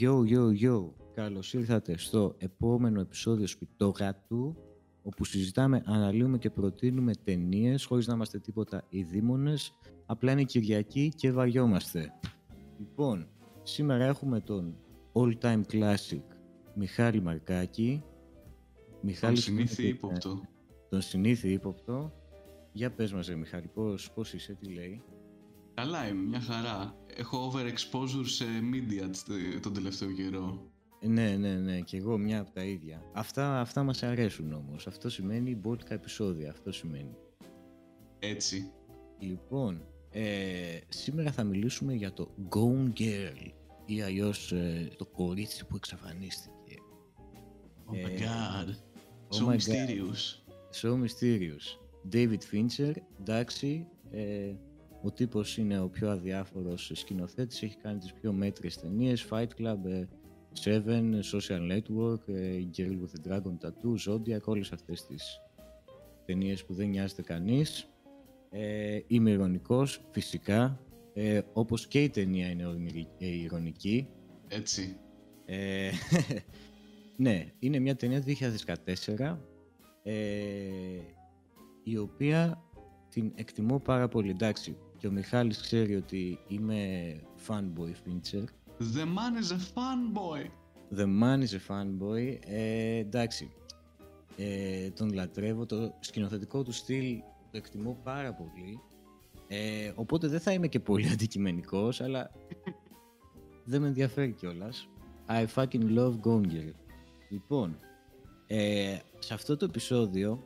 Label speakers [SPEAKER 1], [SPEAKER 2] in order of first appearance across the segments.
[SPEAKER 1] Yo, yo, yo. Καλώς ήρθατε στο επόμενο επεισόδιο Σπιτόγατου, όπου συζητάμε, αναλύουμε και προτείνουμε ταινίες χωρίς να είμαστε τίποτα ειδήμονες. Απλά είναι Κυριακή και βαριόμαστε. Λοιπόν, σήμερα έχουμε τον all-time classic Μιχάλη Μαρκάκη.
[SPEAKER 2] Μιχάλη τον συνήθι ύποπτο.
[SPEAKER 1] Τον συνήθι ύποπτο. Για πες μας, ρε Μιχάλη, πώς, πώς είσαι, τι λέει;
[SPEAKER 2] Καλά είμαι, μια χαρά. Έχω overexposure σε media τον τελευταίο καιρό.
[SPEAKER 1] Ναι, ναι, ναι, και εγώ μια από τα ίδια. Αυτά, αυτά μας αρέσουν όμως. Αυτό σημαίνει μπόλικα επεισόδια, αυτό σημαίνει.
[SPEAKER 2] Έτσι.
[SPEAKER 1] Λοιπόν, ε, σήμερα θα μιλήσουμε για το Gone Girl ή αλλιώς ε, το κορίτσι που εξαφανίστηκε.
[SPEAKER 2] Oh my ε, god. Oh so my mysterious.
[SPEAKER 1] God. So mysterious. David Fincher, εντάξει, ε, ο τύπος είναι ο πιο αδιάφορος σκηνοθέτης, έχει κάνει τις πιο μέτρες ταινίες, Fight Club, ε, Seven, Social Network, ε, Girl with the Dragon Tattoo, Zodiac, όλες αυτές τις ταινίες που δεν νοιάζεται κανείς. Ε, είμαι ηρωνικός, φυσικά, ε, όπως και η ταινία είναι ηρωνική.
[SPEAKER 2] Έτσι.
[SPEAKER 1] Ε, ναι, είναι μια ταινία του 2014, ε, η οποία την εκτιμώ πάρα πολύ. Εντάξει, και ο Μιχάλης ξέρει ότι είμαι fanboy Fincher.
[SPEAKER 2] The man is a fanboy.
[SPEAKER 1] The man is a fanboy. Ε, εντάξει, ε, τον λατρεύω, το σκηνοθετικό του στυλ το εκτιμώ πάρα πολύ. Ε, οπότε δεν θα είμαι και πολύ αντικειμενικός, αλλά δεν με ενδιαφέρει κιόλας. I fucking love Gone Λοιπόν, ε, σε αυτό το επεισόδιο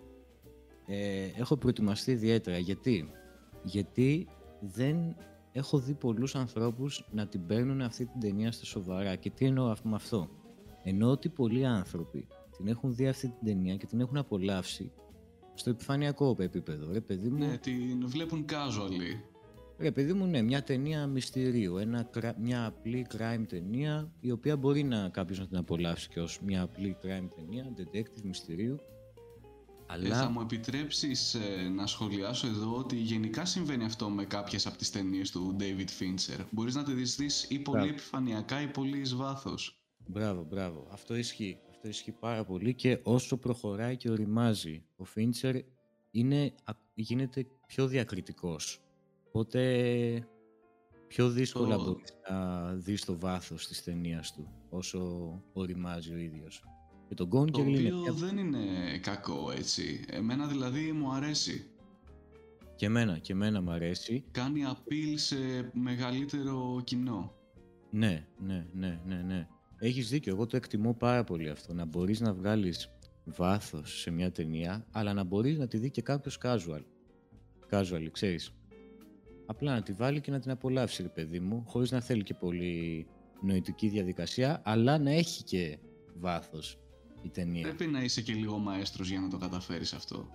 [SPEAKER 1] ε, έχω προετοιμαστεί ιδιαίτερα. Γιατί; Γιατί δεν έχω δει πολλούς ανθρώπους να την παίρνουν αυτή την ταινία στα σοβαρά. Και τι εννοώ με αυτό; Εννοώ ότι πολλοί άνθρωποι την έχουν δει αυτή την ταινία και την έχουν απολαύσει στο επιφανειακό επίπεδο. Ρε παιδί μου.
[SPEAKER 2] Ναι, την βλέπουν casually.
[SPEAKER 1] Ρε παιδί μου, ναι, μια ταινία μυστηρίου, ένα, μια απλή crime ταινία, η οποία μπορεί να κάποιος να την απολαύσει και ως μια απλή crime ταινία, detective μυστηρίου,
[SPEAKER 2] αλλά... Ε, θα μου επιτρέψεις ε, να σχολιάσω εδώ ότι γενικά συμβαίνει αυτό με κάποιες από τις ταινίες του David Fincher. Μπορείς να τη δεις ή πολύ επιφανειακά ή πολύ εις βάθος.
[SPEAKER 1] Μπράβο, μπράβο. Αυτό ισχύει. Αυτό ισχύει πάρα πολύ και όσο προχωράει και οριμάζει ο Fincher είναι, γίνεται πιο διακριτικός. Οπότε πιο δύσκολα το... μπορείς να δεις το βάθος της ταινίας του όσο οριμάζει ο ίδιος.
[SPEAKER 2] Και το Gone Girl είναι... δεν είναι κακό έτσι. Εμένα δηλαδή μου αρέσει.
[SPEAKER 1] Και εμένα, και εμένα μου αρέσει.
[SPEAKER 2] Κάνει appeal σε μεγαλύτερο κοινό.
[SPEAKER 1] Ναι, ναι, ναι, ναι, ναι. Έχεις δίκιο, εγώ το εκτιμώ πάρα πολύ αυτό. Να μπορείς να βγάλεις βάθος σε μια ταινία, αλλά να μπορείς να τη δει και κάποιος casual. Casual, ξέρεις. Απλά να τη βάλει και να την απολαύσει, ρε παιδί μου, χωρίς να θέλει και πολύ νοητική διαδικασία, αλλά να έχει και βάθος η ταινία.
[SPEAKER 2] Πρέπει να είσαι και λίγο μαέστρος για να το καταφέρεις αυτό.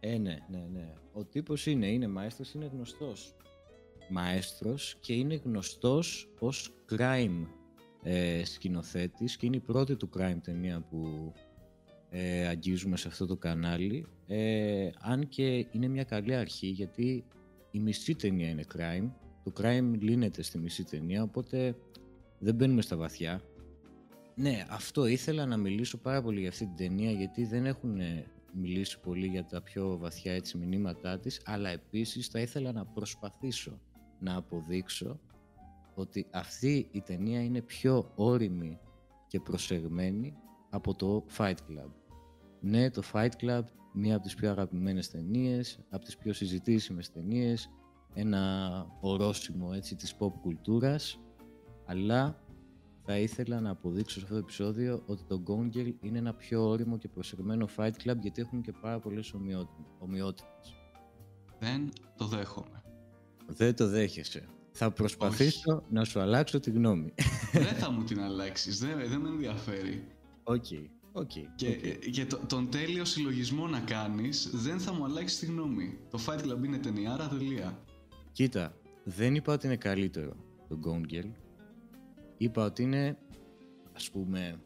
[SPEAKER 1] Ε, ναι, ναι, ναι. Ο τύπος είναι, είναι μαέστρος, είναι γνωστός. Μαέστρος και είναι γνωστός ως crime ε, σκηνοθέτης και είναι η πρώτη του crime ταινία που ε, αγγίζουμε σε αυτό το κανάλι. Ε, αν και είναι μια καλή αρχή γιατί η μισή ταινία είναι crime. Το crime λύνεται στη μισή ταινία, οπότε δεν μπαίνουμε στα βαθιά. Ναι, αυτό ήθελα να μιλήσω πάρα πολύ για αυτή την ταινία γιατί δεν έχουν μιλήσει πολύ για τα πιο βαθιά έτσι μηνύματά της αλλά επίσης θα ήθελα να προσπαθήσω να αποδείξω ότι αυτή η ταινία είναι πιο όρημη και προσεγμένη από το Fight Club. Ναι, το Fight Club, μία από τις πιο αγαπημένες ταινίες, από τις πιο συζητήσιμες ταινίες, ένα ορόσημο έτσι της pop κουλτούρας, αλλά θα ήθελα να αποδείξω σε αυτό το επεισόδιο ότι το Gone Girl είναι ένα πιο όριμο και προσεγμένο Fight Club γιατί έχουν και πάρα πολλές ομοιότητες.
[SPEAKER 2] Δεν το δέχομαι.
[SPEAKER 1] Δεν το δέχεσαι. Θα προσπαθήσω να σου αλλάξω τη γνώμη.
[SPEAKER 2] Δεν θα μου την αλλάξεις. Δεν, δεν με ενδιαφέρει.
[SPEAKER 1] OK. Okay. Okay,
[SPEAKER 2] και, okay. το, τον τέλειο συλλογισμό να κάνεις δεν θα μου αλλάξεις τη γνώμη. Το Fight Club είναι ταινιάρα τελεία.
[SPEAKER 1] Κοίτα, δεν είπα ότι είναι καλύτερο το Gone Girl είπα ότι είναι ας πούμε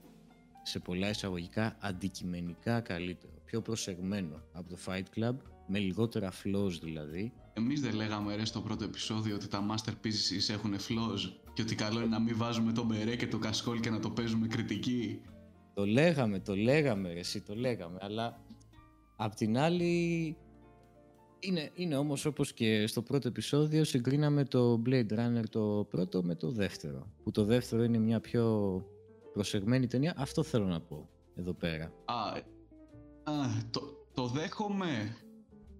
[SPEAKER 1] σε πολλά εισαγωγικά αντικειμενικά καλύτερο, πιο προσεγμένο από το Fight Club με λιγότερα flaws δηλαδή.
[SPEAKER 2] Εμείς δεν λέγαμε ρε στο πρώτο επεισόδιο ότι τα masterpieces έχουν flaws και ότι καλό είναι να μην βάζουμε το μπερέ και το κασκόλ και να το παίζουμε κριτική.
[SPEAKER 1] Το λέγαμε, το λέγαμε ρε, εσύ το λέγαμε, αλλά απ' την άλλη είναι, είναι όμως όπως και στο πρώτο επεισόδιο συγκρίναμε το Blade Runner το πρώτο με το δεύτερο. Που το δεύτερο είναι μια πιο προσεγμένη ταινία. Αυτό θέλω να πω εδώ πέρα.
[SPEAKER 2] Α, α το, το δέχομαι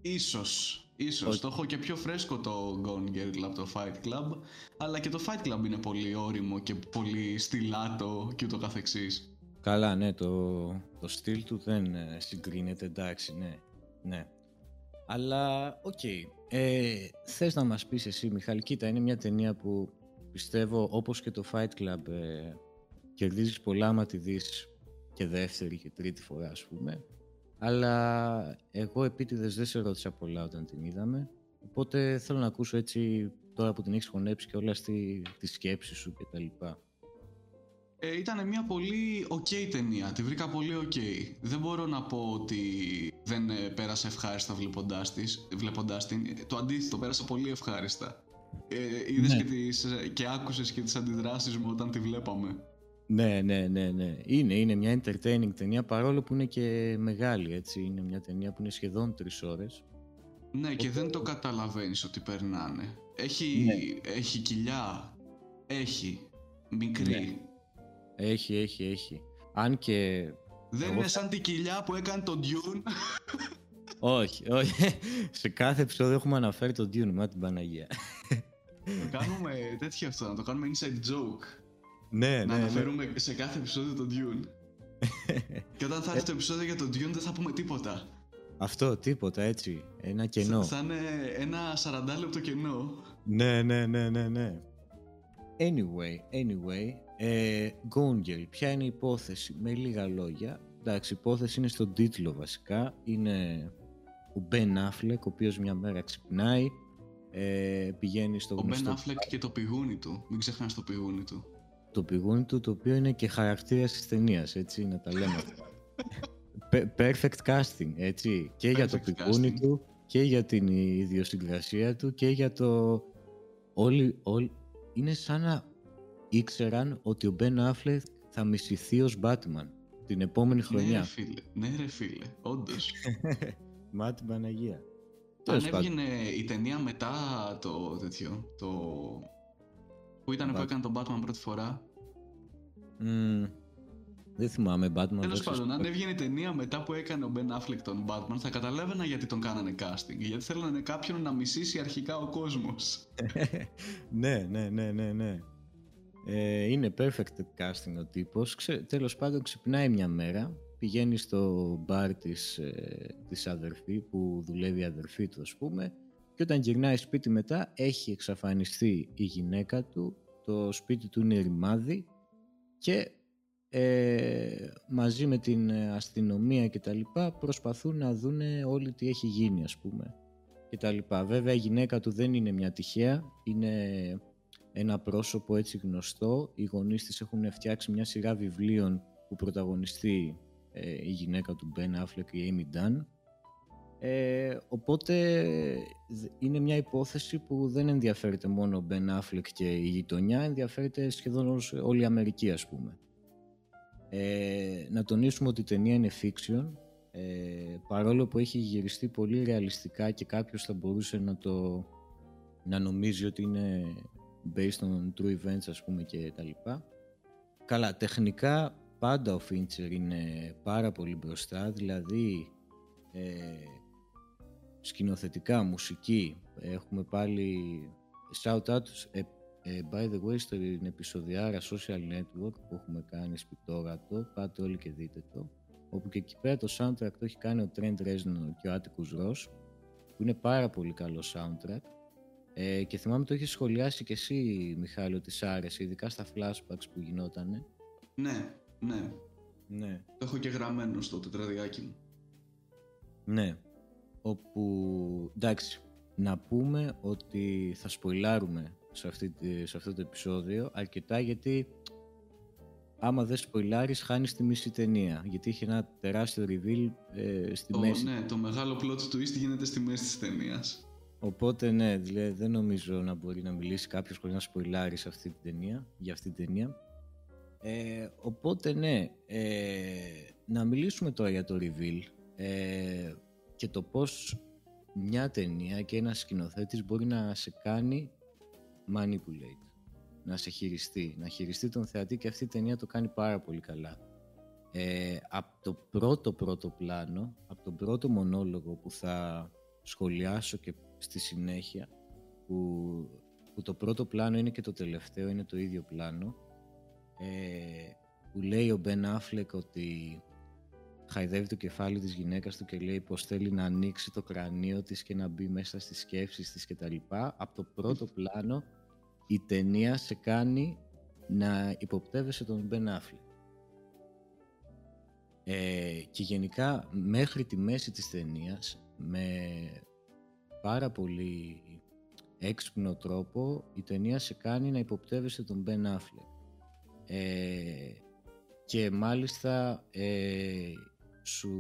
[SPEAKER 2] ίσως. Ίσως. Το έχω και πιο φρέσκο το Gone Girl Club, το Fight Club. Αλλά και το Fight Club είναι πολύ ώριμο και πολύ στυλάτο και ούτω καθεξής.
[SPEAKER 1] Καλά, ναι, το, το στυλ του δεν ε, συγκρίνεται, εντάξει, ναι. ναι. Αλλά, OK. Okay. Ε, θες να μας πεις εσύ, Μιχάλη, κοίτα, είναι μια ταινία που πιστεύω, όπως και το Fight Club, ε, κερδίζεις πολλά άμα τη δεις και δεύτερη και τρίτη φορά, ας πούμε. Αλλά εγώ επίτηδες δεν σε ρώτησα πολλά όταν την είδαμε. Οπότε θέλω να ακούσω έτσι, τώρα που την έχεις χωνέψει και όλα στη, τη σκέψη σου και τα λοιπά.
[SPEAKER 2] Ε, ήταν μια πολύ ok ταινία, τη βρήκα πολύ ok. Δεν μπορώ να πω ότι δεν ε, πέρασε ευχάριστα βλέποντάς, της, βλέποντάς την. Το αντίθετο, πέρασα πολύ ευχάριστα. Ε, είδες ναι. και, τις, και άκουσες και τις αντιδράσεις μου όταν τη βλέπαμε.
[SPEAKER 1] Ναι, ναι, ναι, ναι. Είναι, είναι μια entertaining ταινία παρόλο που είναι και μεγάλη, έτσι. Είναι μια ταινία που είναι σχεδόν τρεις ώρες.
[SPEAKER 2] Ναι, και δεν το καταλαβαίνεις ότι περνάνε. Έχει, ναι. έχει κοιλιά, έχει, μικρή. Ναι.
[SPEAKER 1] Έχει, έχει, έχει. Αν και...
[SPEAKER 2] Δεν είναι σαν την κοιλιά που έκανε τον Dune.
[SPEAKER 1] όχι, όχι. Σε κάθε επεισόδιο έχουμε αναφέρει τον Dune, μα την Παναγία.
[SPEAKER 2] Το κάνουμε τέτοιο αυτό, να το κάνουμε inside joke.
[SPEAKER 1] Ναι, να ναι. Να
[SPEAKER 2] αναφέρουμε σε κάθε επεισόδιο τον Dune. και όταν θα έρθει το επεισόδιο για τον Dune δεν θα πούμε τίποτα.
[SPEAKER 1] Αυτό, τίποτα, έτσι. Ένα κενό.
[SPEAKER 2] Θα, είναι ένα 40 λεπτό κενό.
[SPEAKER 1] Ναι, ναι, ναι, ναι, ναι. Anyway, anyway, ε, Gone ποια είναι η υπόθεση, με λίγα λόγια. Εντάξει, η υπόθεση είναι στον τίτλο βασικά. Είναι ο Μπεν Αφλεκ, ο οποίος μια μέρα ξυπνάει, ε, πηγαίνει στο
[SPEAKER 2] ο γνωστό... Ο Μπεν Αφλεκ και το πηγούνι του, μην ξεχνάς το πηγούνι του.
[SPEAKER 1] Το πηγούνι του, το οποίο είναι και χαρακτήρας της ταινίας, έτσι, να τα λέμε. Perfect casting, έτσι, και για το πηγούνι του, και για την ιδιοσυγκρασία του, και για το... Όλοι, όλοι... Είναι σαν να ήξεραν ότι ο Μπεν Αφλεκ θα μισηθεί ως Batman την επόμενη χρονιά. Ναι
[SPEAKER 2] ρε φίλε, ναι ρε φίλε, όντως.
[SPEAKER 1] Μάτι Παναγία.
[SPEAKER 2] Αν έβγαινε η ταινία μετά το τέτοιο, το... Που ήταν που έκανε τον Batman πρώτη φορά.
[SPEAKER 1] Mm, δεν θυμάμαι Batman.
[SPEAKER 2] Τέλος πάντων, αν έβγαινε η ταινία μετά που έκανε ο Ben Affleck τον Batman, θα καταλάβαινα γιατί τον κάνανε casting. Γιατί θέλανε κάποιον να μισήσει αρχικά ο κόσμος.
[SPEAKER 1] ναι, ναι, ναι, ναι, ναι. Ε, είναι perfect casting ο τύπος. Ξε, τέλος πάντων ξυπνάει μια μέρα, πηγαίνει στο μπαρ της, ε, της αδερφή που δουλεύει η αδερφή του ας πούμε και όταν γυρνάει σπίτι μετά έχει εξαφανιστεί η γυναίκα του, το σπίτι του είναι ρημάδι και ε, μαζί με την αστυνομία και τα λοιπά προσπαθούν να δούνε όλοι τι έχει γίνει ας πούμε και τα λοιπά. Βέβαια η γυναίκα του δεν είναι μια τυχαία, είναι ένα πρόσωπο έτσι γνωστό. Οι γονείς της έχουν φτιάξει μια σειρά βιβλίων που πρωταγωνιστεί ε, η γυναίκα του Ben Affleck, η Amy Dunn. Ε, οπότε είναι μια υπόθεση που δεν ενδιαφέρεται μόνο ο Ben Affleck και η γειτονιά, ενδιαφέρεται σχεδόν όλη η Αμερική ας πούμε. Ε, να τονίσουμε ότι η ταινία είναι fiction, ε, παρόλο που έχει γυριστεί πολύ ρεαλιστικά και κάποιος θα μπορούσε να το να νομίζει ότι είναι based on true events ας πούμε και τα λοιπά. Καλά, τεχνικά πάντα ο Fincher είναι πάρα πολύ μπροστά, δηλαδή ε, σκηνοθετικά, μουσική, έχουμε πάλι shout out ε, ε, by the way στην επεισοδιάρα social network που έχουμε κάνει σπιτόρατο, πάτε όλοι και δείτε το, όπου και εκεί πέρα το soundtrack το έχει κάνει ο Trent Reznor και ο Atticus Ross, που είναι πάρα πολύ καλό soundtrack ε, και θυμάμαι το είχες σχολιάσει και εσύ, Μιχάλη, ότι σ' άρεσε, ειδικά στα flashbacks που γινότανε.
[SPEAKER 2] Ναι, ναι.
[SPEAKER 1] ναι.
[SPEAKER 2] Το έχω και γραμμένο στο τετραδιάκι μου.
[SPEAKER 1] Ναι. Όπου, εντάξει, να πούμε ότι θα σποιλάρουμε σε, αυτή, σε αυτό το επεισόδιο αρκετά γιατί άμα δεν σποιλάρεις χάνεις τη μισή ταινία γιατί έχει ένα τεράστιο reveal ε, στη μέση.
[SPEAKER 2] Ναι, το μεγάλο plot twist γίνεται στη μέση της ταινίας.
[SPEAKER 1] Οπότε ναι, δηλαδή δεν νομίζω να μπορεί να μιλήσει κάποιος χωρίς να σποιλάρει αυτή την ταινία, για αυτή την ταινία. Ε, οπότε ναι, ε, να μιλήσουμε τώρα για το reveal ε, και το πώς μια ταινία και ένας σκηνοθέτης μπορεί να σε κάνει manipulate να σε χειριστεί, να χειριστεί τον θεατή και αυτή η ταινία το κάνει πάρα πολύ καλά. Ε, από το πρώτο πρώτο πλάνο, από τον πρώτο μονόλογο που θα σχολιάσω και στη συνέχεια, που, που το πρώτο πλάνο είναι και το τελευταίο, είναι το ίδιο πλάνο, ε, που λέει ο Μπεν Αφλεκ ότι χαϊδεύει το κεφάλι της γυναίκας του και λέει πως θέλει να ανοίξει το κρανίο της και να μπει μέσα στις σκέψεις της κτλ. Από το πρώτο πλάνο η ταινία σε κάνει να υποπτεύεσαι τον Μπεν Affleck. Ε, και γενικά μέχρι τη μέση της ταινίας με πάρα πολύ έξυπνο τρόπο η ταινία σε κάνει να υποπτεύεσαι τον Μπεν Affleck. Ε, και μάλιστα ε, σου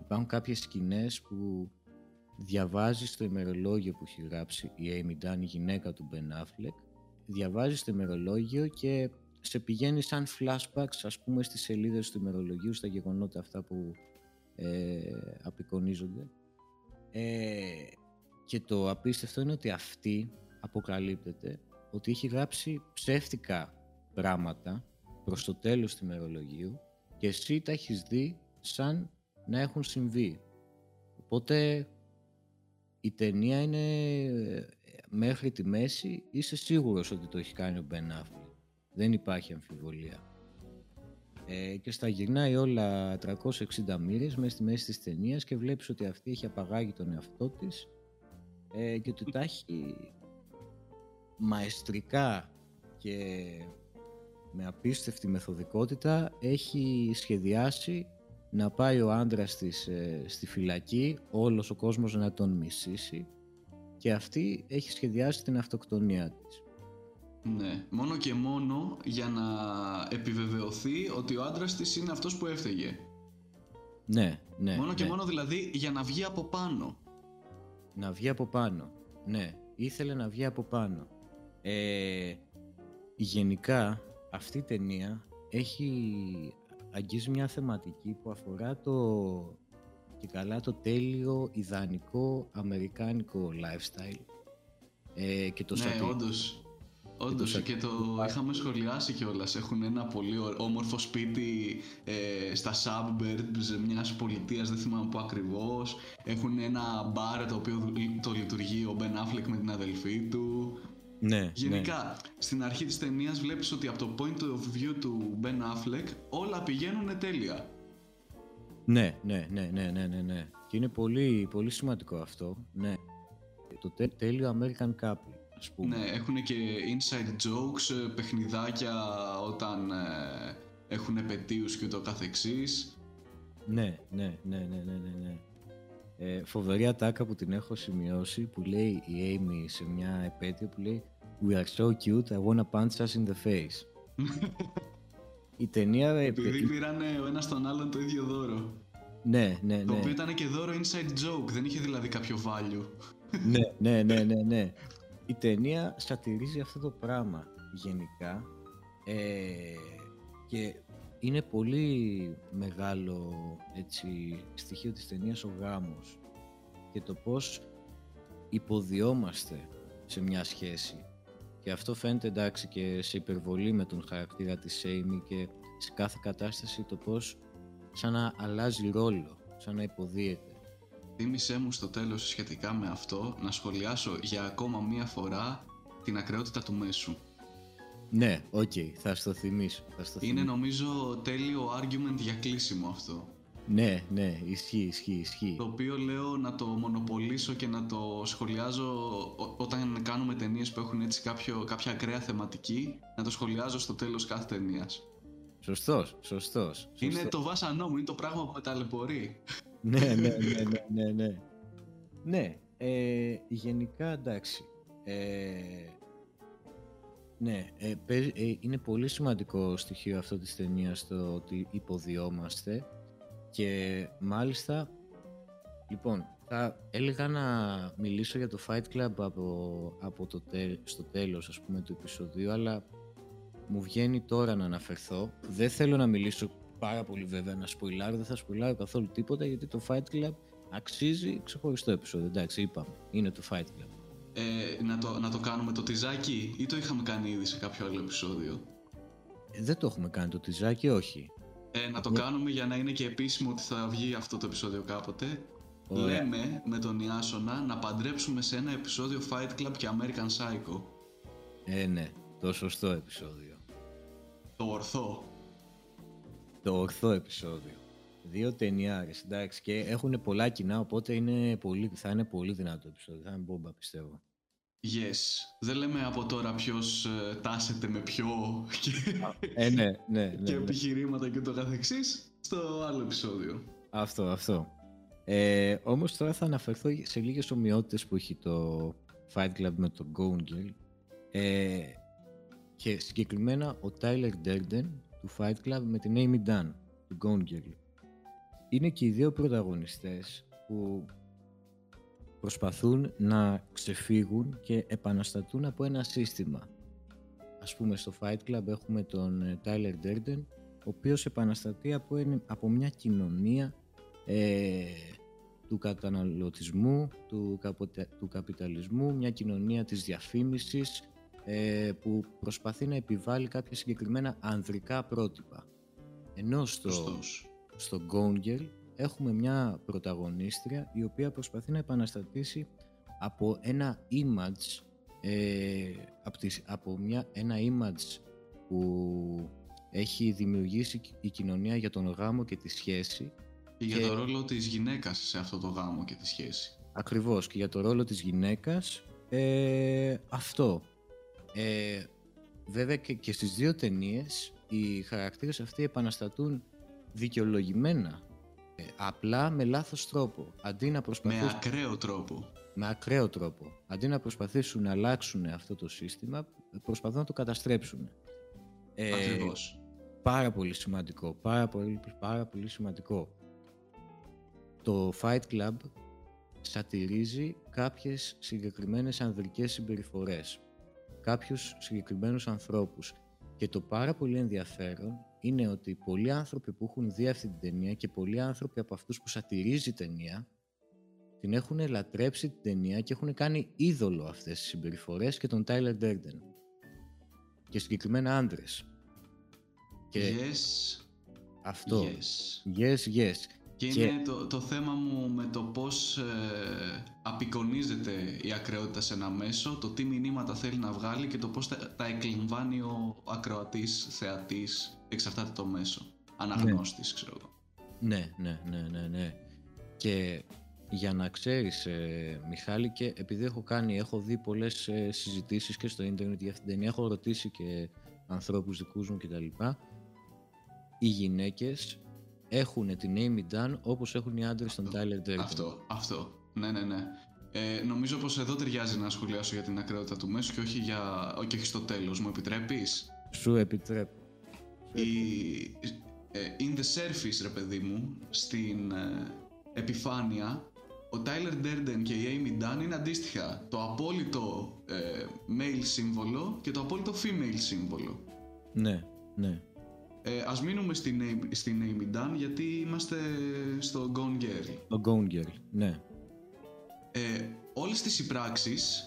[SPEAKER 1] υπάρχουν κάποιες σκηνές που διαβάζεις το ημερολόγιο που έχει γράψει η Amy Dunn, η γυναίκα του Ben Affleck, διαβάζεις το ημερολόγιο και σε πηγαίνει σαν flashbacks ας πούμε στις σελίδες του ημερολογίου, στα γεγονότα αυτά που ε, απεικονίζονται. Ε, και το απίστευτο είναι ότι αυτή αποκαλύπτεται ότι έχει γράψει ψεύτικα πράγματα προς το τέλος του ημερολογίου και εσύ τα έχεις δει σαν να έχουν συμβεί. Οπότε η ταινία είναι μέχρι τη μέση είσαι σίγουρος ότι το έχει κάνει ο Μπεν Δεν υπάρχει αμφιβολία. Ε, και στα γυρνάει όλα 360 μοίρες μέσα στη μέση της ταινίας και βλέπεις ότι αυτή έχει απαγάγει τον εαυτό της ε, και ότι τα έχει μαεστρικά και με απίστευτη μεθοδικότητα έχει σχεδιάσει να πάει ο άντρας της ε, στη φυλακή, όλος ο κόσμος να τον μισήσει και αυτή έχει σχεδιάσει την αυτοκτονία της.
[SPEAKER 2] Ναι, μόνο και μόνο για να επιβεβαιωθεί ότι ο άντρας της είναι αυτός που έφταιγε.
[SPEAKER 1] Ναι, ναι.
[SPEAKER 2] Μόνο και
[SPEAKER 1] ναι.
[SPEAKER 2] μόνο δηλαδή για να βγει από πάνω.
[SPEAKER 1] Να βγει από πάνω, ναι. Ήθελε να βγει από πάνω. Ε, γενικά αυτή η ταινία έχει αγγίζει μια θεματική που αφορά το και καλά το τέλειο ιδανικό αμερικάνικο lifestyle ε, και το
[SPEAKER 2] Ναι, όντως. Όντως και, το, είχαμε σχολιάσει κιόλας. Έχουν ένα πολύ όμορφο σπίτι ε, στα suburbs μιας πολιτείας, δεν θυμάμαι που ακριβώς. Έχουν ένα μπαρ το οποίο το λειτουργεί ο Ben Affleck με την αδελφή του.
[SPEAKER 1] Ναι,
[SPEAKER 2] Γενικά,
[SPEAKER 1] ναι.
[SPEAKER 2] στην αρχή της ταινίας βλέπεις ότι από το point of view του Ben Affleck όλα πηγαίνουν τέλεια.
[SPEAKER 1] Ναι, ναι, ναι, ναι, ναι, ναι, ναι. Και είναι πολύ, πολύ σημαντικό αυτό. Ναι. Το τέλειο American Couple, ας πούμε.
[SPEAKER 2] Ναι, έχουν και inside jokes, ε, παιχνιδάκια όταν ε, έχουν επαιτίους και το καθεξής.
[SPEAKER 1] Ναι, ναι, ναι, ναι, ναι, ναι. ναι. Ε, φοβερή ατάκα που την έχω σημειώσει που λέει η Amy σε μια επέτειο που λέει We are so cute, I wanna punch us in the face. η ταινία...
[SPEAKER 2] Επειδή πήραν ο ένας τον άλλον το ίδιο δώρο.
[SPEAKER 1] Ναι, ναι, ναι.
[SPEAKER 2] Το οποίο ήταν και δώρο inside joke, δεν είχε δηλαδή κάποιο value.
[SPEAKER 1] ναι, ναι, ναι, ναι, ναι. Η ταινία σατυρίζει αυτό το πράγμα γενικά ε, και είναι πολύ μεγάλο έτσι, στοιχείο της ταινίας ο γάμος και το πώς υποδυόμαστε σε μια σχέση και αυτό φαίνεται εντάξει και σε υπερβολή με τον χαρακτήρα της Amy και σε κάθε κατάσταση το πώς σαν να αλλάζει ρόλο, σαν να υποδύεται.
[SPEAKER 2] Θύμησέ μου στο τέλος σχετικά με αυτό να σχολιάσω για ακόμα μία φορά την ακραιότητα του μέσου.
[SPEAKER 1] Ναι, OK, okay, θα στο θυμίσω. Θα στο
[SPEAKER 2] Είναι νομίζω τέλειο argument για κλείσιμο αυτό.
[SPEAKER 1] Ναι, ναι, ισχύει, ισχύει, ισχύει.
[SPEAKER 2] Το οποίο λέω να το μονοπολίσω και να το σχολιάζω όταν κάνουμε ταινίες που έχουν έτσι κάποιο, κάποια ακραία θεματική, να το σχολιάζω στο τέλος κάθε ταινίας.
[SPEAKER 1] Σωστός, σωστός,
[SPEAKER 2] Είναι το βάσανό μου, είναι το πράγμα που με ταλαιπωρεί.
[SPEAKER 1] Ναι, ναι, ναι, ναι, ναι, ναι. ναι, ε, γενικά εντάξει. Ε, Ναι, ε, ε, είναι πολύ σημαντικό στοιχείο αυτό της ταινίας το ότι υποδιόμαστε και μάλιστα, λοιπόν, θα έλεγα να μιλήσω για το Fight Club από, από το στο τέλος ας πούμε του επεισοδίου αλλά μου βγαίνει τώρα να αναφερθώ. Δεν θέλω να μιλήσω πάρα πολύ βέβαια να σποιλάρω, δεν θα σποιλάρω καθόλου τίποτα γιατί το Fight Club αξίζει ξεχωριστό επεισόδιο. Εντάξει, είπαμε, είναι το Fight Club.
[SPEAKER 2] Ε, να, το, να το κάνουμε το τυζάκι ή το είχαμε κάνει ήδη σε κάποιο άλλο επεισόδιο;
[SPEAKER 1] Ε, δεν το έχουμε κάνει το τυζάκι, όχι.
[SPEAKER 2] Ε, να το ε, κάνουμε για να είναι και επίσημο ότι θα βγει αυτό το επεισόδιο κάποτε. Λέμε με τον Ιάσονα να παντρέψουμε σε ένα επεισόδιο Fight Club και American Psycho.
[SPEAKER 1] Ε, ναι. Το σωστό επεισόδιο.
[SPEAKER 2] Το ορθό.
[SPEAKER 1] Το ορθό επεισόδιο. Δύο ταινιάρες, εντάξει, και έχουν πολλά κοινά, οπότε είναι πολύ, θα είναι πολύ δυνατό επεισόδιο. Θα είναι μπόμπα, πιστεύω.
[SPEAKER 2] Yes. Δεν λέμε από τώρα ποιος ε, τάσεται με ποιο και,
[SPEAKER 1] ε, ναι, ναι, ναι,
[SPEAKER 2] και ναι. επιχειρήματα και το καθεξής στο άλλο επεισόδιο.
[SPEAKER 1] Αυτό, αυτό. Ε, όμως τώρα θα αναφερθώ σε λίγες ομοιότητες που έχει το Fight Club με το Gone Girl ε, και συγκεκριμένα ο Tyler Durden του Fight Club με την Amy Dunn του Gone Girl. Είναι και οι δύο πρωταγωνιστές που προσπαθούν να ξεφύγουν και επαναστατούν από ένα σύστημα. Ας πούμε στο Fight Club έχουμε τον ε, Tyler Durden ο οποίος επαναστατεί από, από μια κοινωνία ε, του καταναλωτισμού, του, του καπιταλισμού, μια κοινωνία της διαφήμισης ε, που προσπαθεί να επιβάλλει κάποια συγκεκριμένα ανδρικά πρότυπα. Ενώ στο, στο Gone Girl έχουμε μια πρωταγωνίστρια η οποία προσπαθεί να επαναστατήσει από ένα image ε, από, από μια, ένα image που έχει δημιουργήσει η κοινωνία για τον γάμο και τη σχέση
[SPEAKER 2] και για το ρόλο της γυναίκας σε αυτό το γάμο και τη σχέση.
[SPEAKER 1] Ακριβώς και για το ρόλο της γυναίκας ε, αυτό. Ε, βέβαια και, και στις δύο ταινίες οι χαρακτήρες αυτοί επαναστατούν δικαιολογημένα ε, απλά με λάθος τρόπο. Αντί να προσπαθήσουν...
[SPEAKER 2] με ακραίο τρόπο.
[SPEAKER 1] Με ακραίο τρόπο. Αντί να προσπαθήσουν να αλλάξουν αυτό το σύστημα προσπαθούν να το καταστρέψουν.
[SPEAKER 2] Ε, Ακριβώς.
[SPEAKER 1] πάρα πολύ σημαντικό πάρα πολύ, πάρα πολύ σημαντικό. Το Fight Club σατυρίζει κάποιες συγκεκριμένες ανδρικές συμπεριφορές, κάποιους συγκεκριμένους ανθρώπους. Και το πάρα πολύ ενδιαφέρον είναι ότι πολλοί άνθρωποι που έχουν δει αυτή την ταινία και πολλοί άνθρωποι από αυτούς που σατυρίζει η ταινία την έχουν λατρέψει την ταινία και έχουν κάνει είδωλο αυτές τις συμπεριφορές και τον Tyler Durden. Και συγκεκριμένα άντρες.
[SPEAKER 2] Και yes.
[SPEAKER 1] Αυτό.
[SPEAKER 2] Yes.
[SPEAKER 1] Yes, yes.
[SPEAKER 2] Και είναι το, το θέμα μου με το πώς ε, απεικονίζεται η ακρεότητα σε ένα μέσο, το τι μηνύματα θέλει να βγάλει και το πώς τα, τα εκλαμβάνει ο ακροατής, θεατής, εξαρτάται το μέσο. Αναγνώστης, ναι. ξέρω εγώ.
[SPEAKER 1] Ναι, ναι, ναι, ναι, ναι. Και για να ξέρεις, ε, Μιχάλη, και επειδή έχω κάνει, έχω δει πολλές ε, συζητήσεις και στο ίντερνετ για αυτήν την ταινία, έχω ρωτήσει και ανθρώπους δικούς μου κτλ. Οι γυναίκες έχουν την Amy Dunn όπως έχουν οι άντρες των Tyler Durden.
[SPEAKER 2] Αυτό, αυτό. Ναι, ναι, ναι. Ε, νομίζω πως εδώ ταιριάζει να σχολιάσω για την ακραίωτα του μέσου και όχι, για, και όχι στο τέλος. Μου επιτρέπεις;
[SPEAKER 1] Σου επιτρέπω.
[SPEAKER 2] Η, ε, in the surface, ρε παιδί μου, στην ε, επιφάνεια, ο Tyler Durden και η Amy Dunn είναι αντίστοιχα το απόλυτο ε, male σύμβολο και το απόλυτο female σύμβολο.
[SPEAKER 1] Ναι, ναι.
[SPEAKER 2] Ε, ας μείνουμε στην, στην Amy Dunn γιατί είμαστε στο Gone Girl.
[SPEAKER 1] Το Gone Girl, ναι.
[SPEAKER 2] Ε, όλες τις συμπράξεις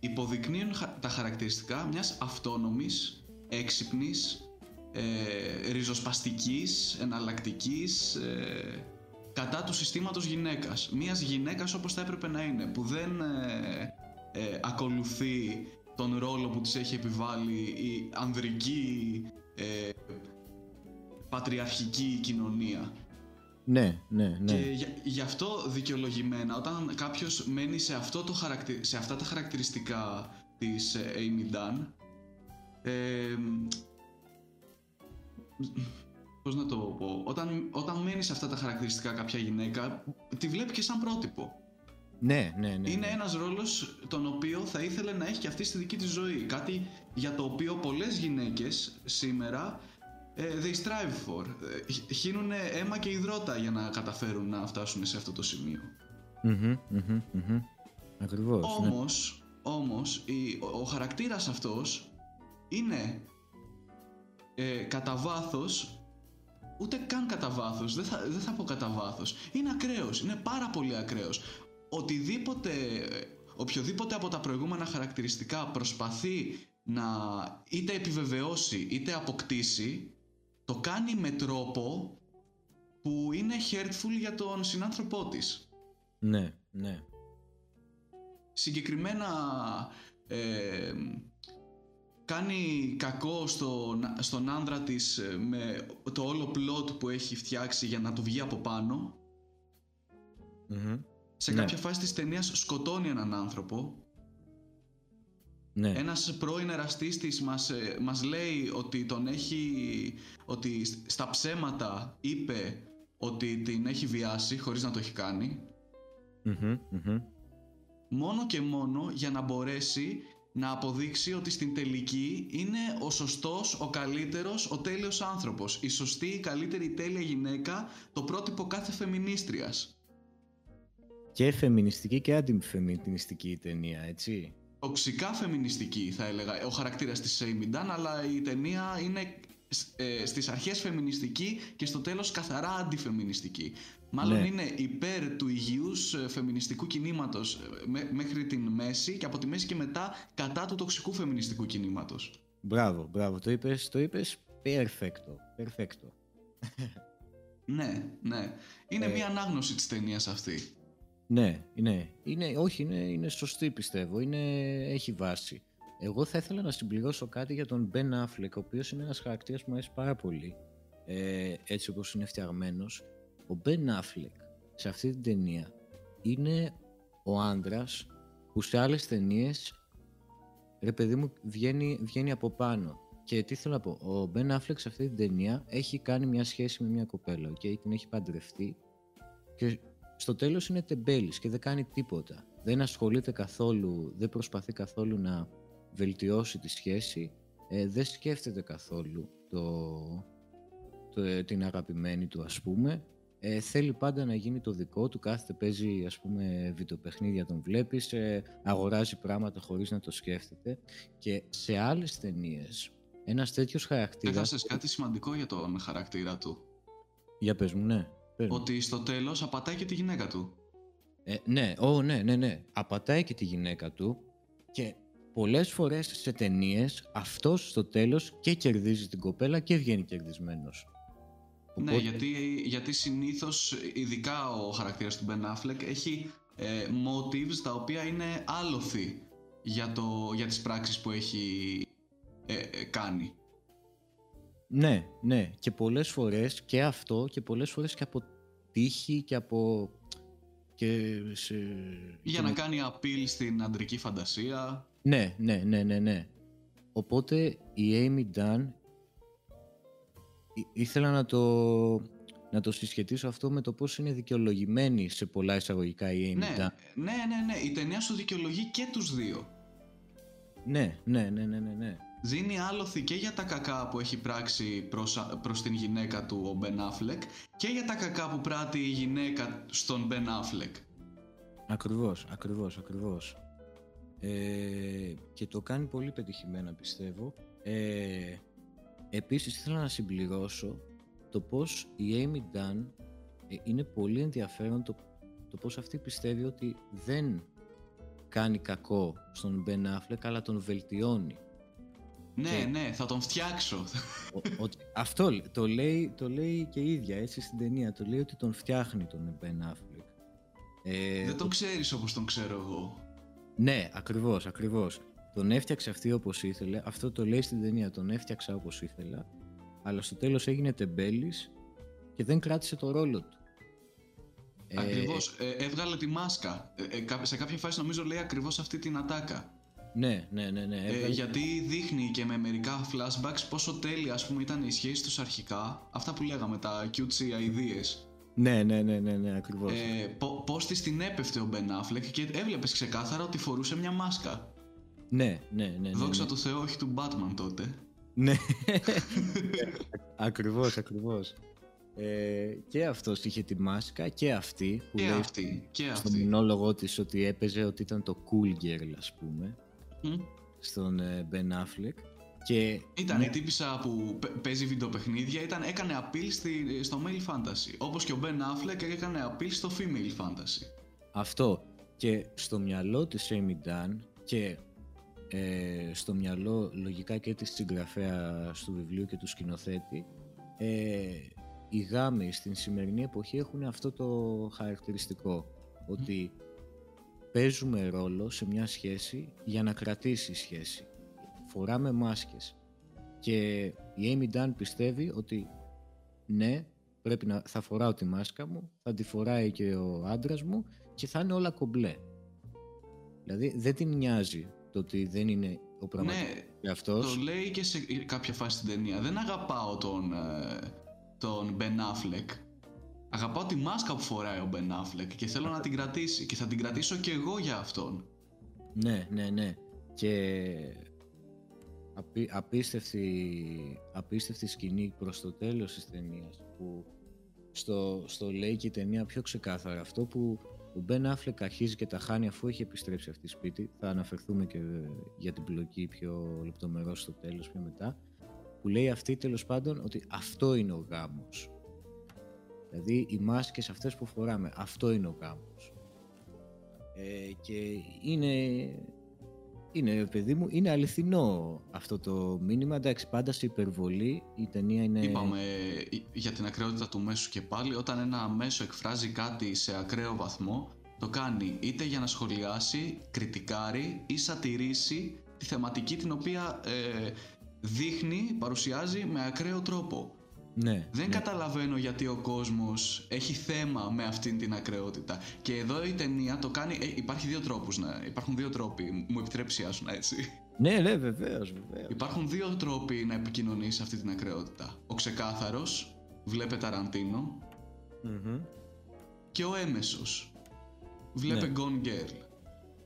[SPEAKER 2] υποδεικνύουν τα χαρακτηριστικά μιας αυτόνομης, έξυπνης, ε, ριζοσπαστικής, εναλλακτικής, ε, κατά του συστήματος γυναίκας. Μιας γυναίκας όπως θα έπρεπε να είναι, που δεν ε, ε ακολουθεί τον ρόλο που της έχει επιβάλει η ανδρική ε, πατριαρχική κοινωνία.
[SPEAKER 1] Ναι, ναι, ναι.
[SPEAKER 2] Και γι' αυτό δικαιολογημένα, όταν κάποιος μένει σε, αυτό το σε αυτά τα χαρακτηριστικά της ε, Amy Dunn, ε, πώς να το πω, όταν, όταν μένει σε αυτά τα χαρακτηριστικά κάποια γυναίκα, τη βλέπει και σαν πρότυπο.
[SPEAKER 1] Ναι, ναι, ναι.
[SPEAKER 2] Είναι
[SPEAKER 1] ναι.
[SPEAKER 2] ένας ρόλος τον οποίο θα ήθελε να έχει και αυτή στη δική της ζωή. Κάτι για το οποίο πολλές γυναίκες σήμερα ε, they strive for. Ε, χύνουν αίμα και υδρότα για να καταφέρουν να φτάσουν σε αυτό το σημείο.
[SPEAKER 1] Μμμ, μμμ, μμμ. Ακριβώς. ναι.
[SPEAKER 2] Όμως, όμως η, ο, ο χαρακτήρας αυτός είναι ε, κατά βάθος. Ούτε καν κατά βάθος, δεν θα, δεν θα πω κατά βάθος. Είναι ακραίος, είναι πάρα πολύ ακραίος. Οτιδήποτε, οποιοδήποτε από τα προηγούμενα χαρακτηριστικά προσπαθεί να είτε επιβεβαιώσει είτε αποκτήσει, το κάνει με τρόπο που είναι hurtful για τον συνάνθρωπό της.
[SPEAKER 1] Ναι, ναι.
[SPEAKER 2] Συγκεκριμένα ε, κάνει κακό στον, στον άντρα της ε, με το όλο plot που έχει φτιάξει για να του βγει από πάνω.
[SPEAKER 1] Μμμ.
[SPEAKER 2] Σε
[SPEAKER 1] Ναι.
[SPEAKER 2] κάποια φάση της ταινίας σκοτώνει έναν άνθρωπο.
[SPEAKER 1] Ναι.
[SPEAKER 2] Ένας πρώην εραστής της μας, ε, μας λέει ότι τον έχει... ότι στα ψέματα είπε ότι την έχει βιάσει χωρίς να το έχει κάνει.
[SPEAKER 1] Μμμ, μμμ.
[SPEAKER 2] μόνο και μόνο για να μπορέσει να αποδείξει ότι στην τελική είναι ο σωστός, ο καλύτερος, ο τέλειος άνθρωπος. Η σωστή, η καλύτερη, η τέλεια γυναίκα, το πρότυπο κάθε φεμινίστριας.
[SPEAKER 1] Και φεμινιστική και αντιφεμινιστική η ταινία, έτσι.
[SPEAKER 2] Τοξικά φεμινιστική θα έλεγα ο χαρακτήρας της Amy Dunn, αλλά η ταινία είναι ε, στις αρχές φεμινιστική και στο τέλος καθαρά αντιφεμινιστική. Μάλλον
[SPEAKER 1] Ναι.
[SPEAKER 2] είναι υπέρ του υγιούς ε, φεμινιστικού κινήματος ε, μέ- μέχρι την μέση και από τη μέση και μετά κατά του τοξικού φεμινιστικού κινήματος.
[SPEAKER 1] Μπράβο, μπράβο. Το είπες, το είπες perfecto. Perfecto.
[SPEAKER 2] Ναι, ναι. Είναι
[SPEAKER 1] Ε.
[SPEAKER 2] μια ανάγνωση της ταινίας αυτή.
[SPEAKER 1] Ναι, ναι. Είναι, όχι, είναι, είναι σωστή πιστεύω. Είναι, έχει βάση. Εγώ θα ήθελα να συμπληρώσω κάτι για τον Ben Affleck, ο οποίος είναι ένας χαρακτήρας που μου αρέσει πάρα πολύ. Ε, έτσι όπως είναι φτιαγμένος. Ο Ben Affleck σε αυτή την ταινία είναι ο άντρας που σε άλλες ταινίες ρε παιδί μου βγαίνει, βγαίνει από πάνω. Και τι θέλω να πω, ο Ben Affleck σε αυτή την ταινία έχει κάνει μια σχέση με μια κοπέλα και την έχει παντρευτεί και στο τέλος είναι τεμπέλης και δεν κάνει τίποτα. Δεν ασχολείται καθόλου, δεν προσπαθεί καθόλου να βελτιώσει τη σχέση, ε, δεν σκέφτεται καθόλου το, το, ε, την αγαπημένη του ας πούμε. Ε, θέλει πάντα να γίνει το δικό του, κάθεται παίζει ας πούμε βιντεοπαιχνίδια τον βλέπεις, ε, αγοράζει πράγματα χωρίς να το σκέφτεται και σε άλλες ταινίες. ένας τέτοιος χαρακτήρας...
[SPEAKER 2] Έχασες κάτι σημαντικό για τον χαρακτήρα του.
[SPEAKER 1] Για πες μου, ναι. Πες μου.
[SPEAKER 2] Ότι στο τέλος απατάει και τη γυναίκα του.
[SPEAKER 1] Ε, ναι, ω, ναι, ναι, ναι. Απατάει και τη γυναίκα του και πολλές φορές σε ταινίες αυτός στο τέλος και κερδίζει την κοπέλα και βγαίνει κερδισμένος.
[SPEAKER 2] Ναι,
[SPEAKER 1] Οπότε-
[SPEAKER 2] γιατί, γιατί συνήθως, ειδικά ο χαρακτήρας του Ben Affleck, έχει ε, motives τα οποία είναι άλοθη για, το, για τις πράξεις που έχει ε, ε, κάνει.
[SPEAKER 1] Ναι, ναι. Και πολλές φορές και αυτό και πολλές φορές και από τύχη και από... Και σε...
[SPEAKER 2] Για
[SPEAKER 1] και
[SPEAKER 2] να
[SPEAKER 1] με-
[SPEAKER 2] κάνει appeal στην αντρική φαντασία.
[SPEAKER 1] Ναι, ναι, ναι, ναι, ναι. Οπότε η Amy Dunn ή- ήθελα να το, να το συσχετίσω αυτό με το πώς είναι δικαιολογημένη σε πολλά εισαγωγικά η Amy
[SPEAKER 2] Ναι,
[SPEAKER 1] Dunn.
[SPEAKER 2] ναι, ναι, ναι. Η ταινία σου δικαιολογεί και τους δύο.
[SPEAKER 1] Ναι, ναι, ναι, ναι, ναι, ναι.
[SPEAKER 2] Δίνει άλοθη και για τα κακά που έχει πράξει προς, α- προς την γυναίκα του ο Ben Affleck και για τα κακά που πράττει η γυναίκα στον Ben Affleck.
[SPEAKER 1] Ακριβώς, ακριβώς, ακριβώς. Ε, και το κάνει πολύ πετυχημένα πιστεύω. Ε, επίσης ήθελα να συμπληρώσω το πως η Amy Dunn ε, είναι πολύ ενδιαφέρον το, το πως αυτή πιστεύει ότι δεν κάνει κακό στον Ben Affleck αλλά τον βελτιώνει.
[SPEAKER 2] Ναι,
[SPEAKER 1] Και-
[SPEAKER 2] ναι, θα τον φτιάξω.
[SPEAKER 1] Ο- ότι- αυτό λέ- το λέει, το λέει και η ίδια έτσι στην ταινία. Το λέει ότι τον φτιάχνει τον Ben Affleck. Ε,
[SPEAKER 2] Δεν τον ξέρεις όπως τον ξέρω εγώ.
[SPEAKER 1] Ναι, ακριβώς, ακριβώς. Τον έφτιαξε αυτή όπως ήθελε. Αυτό το λέει στην ταινία. Τον έφτιαξα όπως ήθελα. Αλλά στο τέλος έγινε τεμπέλης και δεν κράτησε το ρόλο του. Ε,
[SPEAKER 2] Ακριβώς. Ε, έβγαλε τη μάσκα. Ε, ε, κα- σε κάποια φάση νομίζω λέει ακριβώς αυτή την ατάκα.
[SPEAKER 1] Ναι, ναι, ναι. ναι.
[SPEAKER 2] Ε,
[SPEAKER 1] έβγαλε-
[SPEAKER 2] γιατί δείχνει και με μερικά flashbacks πόσο τέλεια ας πούμε ήταν οι σχέσεις τους αρχικά. Αυτά που λέγαμε, τα cutesy ideas.
[SPEAKER 1] Ναι, ναι, ναι, ναι, ναι ακριβώς.
[SPEAKER 2] Ε, πώς της την έπεφτε ο Μπεν Αφλεκ και έβλεπες ξεκάθαρα ότι φορούσε μια μάσκα.
[SPEAKER 1] Ναι, ναι, ναι. ναι
[SPEAKER 2] Δόξα
[SPEAKER 1] ναι.
[SPEAKER 2] τω Θεώ, όχι του Batman τότε.
[SPEAKER 1] Ναι, ακριβώς, ακριβώς. Ε, και αυτός είχε τη μάσκα και αυτή που
[SPEAKER 2] και
[SPEAKER 1] λέει
[SPEAKER 2] αυτή, και
[SPEAKER 1] στον
[SPEAKER 2] αυτή.
[SPEAKER 1] μονόλογο της ότι έπαιζε ότι ήταν το cool girl ας πούμε
[SPEAKER 2] Μμ.
[SPEAKER 1] στον ε, Ben Affleck και
[SPEAKER 2] Ήταν
[SPEAKER 1] ναι,
[SPEAKER 2] η τύπησα που παι- παίζει βιντεοπαιχνίδια, ήταν, έκανε appeal στη, στο male fantasy. Όπως και ο Ben Affleck έκανε appeal στο female fantasy.
[SPEAKER 1] αυτό και στο μυαλό της Amy Dunn και ε, στο μυαλό λογικά και της συγγραφέα του βιβλίου και του σκηνοθέτη ε, οι γάμοι στην σημερινή εποχή έχουν αυτό το χαρακτηριστικό ότι παίζουμε ρόλο σε μια σχέση για να κρατήσει η σχέση φοράμε μάσκες και η Amy Dunn πιστεύει ότι ναι πρέπει να θα φοράω τη μάσκα μου θα τη φοράει και ο άντρας μου και θα είναι όλα κομπλέ δηλαδή δεν την νοιάζει το ότι δεν είναι ο πραγματικός
[SPEAKER 2] Ναι,
[SPEAKER 1] αυτός
[SPEAKER 2] το λέει και σε κάποια φάση στην ταινία. Δεν αγαπάω τον, ε, τον Ben Affleck. Αγαπάω τη μάσκα που φοράει ο Ben Affleck και θέλω να την κρατήσει και θα την κρατήσω και εγώ για αυτόν.
[SPEAKER 1] Ναι, ναι, ναι. Και απί, απίστευτη, απίστευτη σκηνή προς το τέλος της ταινίας που στο, στο λέει και η ταινία πιο ξεκάθαρα αυτό που ο Μπεν Αφλεκ αρχίζει και τα χάνει αφού έχει επιστρέψει αυτή σπίτι θα αναφερθούμε και για την πλοκή πιο λεπτομερώς στο τέλος πιο μετά που λέει αυτή τέλος πάντων ότι αυτό είναι ο γάμος δηλαδή οι μάσκες αυτές που φοράμε αυτό είναι ο γάμος ε, και είναι είναι, παιδί μου, είναι αληθινό αυτό το μήνυμα. Εντάξει, πάντα σε υπερβολή η ταινία είναι.
[SPEAKER 2] Είπαμε ε, για την ακραίότητα του μέσου και πάλι, όταν ένα μέσο εκφράζει κάτι σε ακραίο βαθμό, το κάνει είτε για να σχολιάσει, κριτικάρει ή σατυρίσει τη θεματική την οποία ε, δείχνει, παρουσιάζει με ακραίο τρόπο.
[SPEAKER 1] Ναι.
[SPEAKER 2] Δεν
[SPEAKER 1] ναι.
[SPEAKER 2] καταλαβαίνω γιατί ο κόσμος έχει θέμα με αυτήν την ακρεότητα. Και εδώ η ταινία το κάνει. Ε, υπάρχει δύο τρόπους να, υπάρχουν δύο τρόποι. Μου επιτρέψει άσου έτσι.
[SPEAKER 1] Ναι, ναι, βεβαίως, βεβαίως.
[SPEAKER 2] Υπάρχουν δύο τρόποι να επικοινωνήσει αυτή την ακρεότητα. Ο ξεκάθαρος, βλέπε Ταραντίνο,
[SPEAKER 1] Μμμ.
[SPEAKER 2] και ο έμεσος, βλέπε
[SPEAKER 1] Ναι.
[SPEAKER 2] Gone Girl.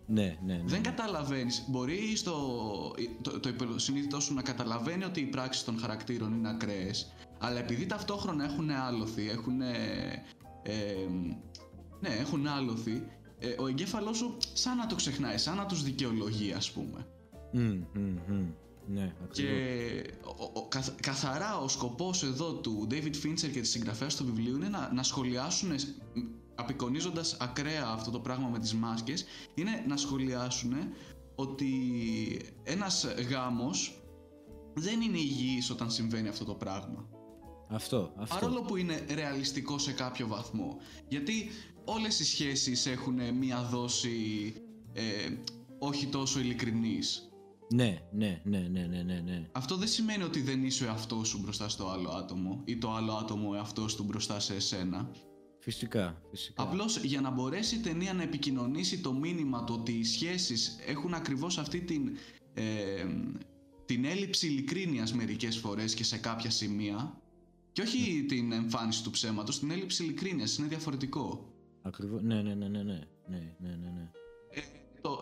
[SPEAKER 1] Ναι, ναι, ναι.
[SPEAKER 2] Δεν καταλαβαίνεις, μπορεί στο, το, το υποσυνείδητό σου να καταλαβαίνει ότι οι πράξεις των χαρακτήρων είναι ακραίες, αλλά επειδή ταυτόχρονα έχουν άλοθη, έχουν... ναι, έχουν άλοθη, ε, ο εγκέφαλός σου σαν να το ξεχνάει, σαν να τους δικαιολογεί ας πούμε.
[SPEAKER 1] Μμ, μμ, μμ. Ναι,
[SPEAKER 2] Και
[SPEAKER 1] ακριβώς.
[SPEAKER 2] ο, ο- καθ- καθαρά ο σκοπός εδώ του David Fincher και της συγγραφέας του βιβλίου είναι να, να σχολιάσουν ε, απεικονίζοντας ακραία αυτό το πράγμα με τις μάσκες είναι να σχολιάσουν ότι ένας γάμος δεν είναι υγιής όταν συμβαίνει αυτό το πράγμα.
[SPEAKER 1] Αυτό, αυτό.
[SPEAKER 2] Παρόλο που είναι ρεαλιστικό σε κάποιο βαθμό. Γιατί όλες οι σχέσεις έχουν μία δόση ε, όχι τόσο ειλικρινής.
[SPEAKER 1] Ναι, ναι, ναι, ναι, ναι, ναι, ναι.
[SPEAKER 2] Αυτό δεν σημαίνει ότι δεν είσαι ο εαυτός σου μπροστά στο άλλο άτομο ή το άλλο άτομο ο εαυτός του μπροστά σε εσένα.
[SPEAKER 1] Φυσικά, φυσικά.
[SPEAKER 2] Απλώς για να μπορέσει η ταινία να επικοινωνήσει το μήνυμα το ότι οι σχέσεις έχουν ακριβώς αυτή την, ε, την έλλειψη ειλικρίνειας μερικές φορές και σε κάποια σημεία και όχι την εμφάνιση του ψέματος, την έλλειψη ειλικρίνειας. Είναι διαφορετικό.
[SPEAKER 1] Ακριβώς. Ναι, ναι, ναι, ναι. ναι, ναι, ναι, ναι.
[SPEAKER 2] Ε,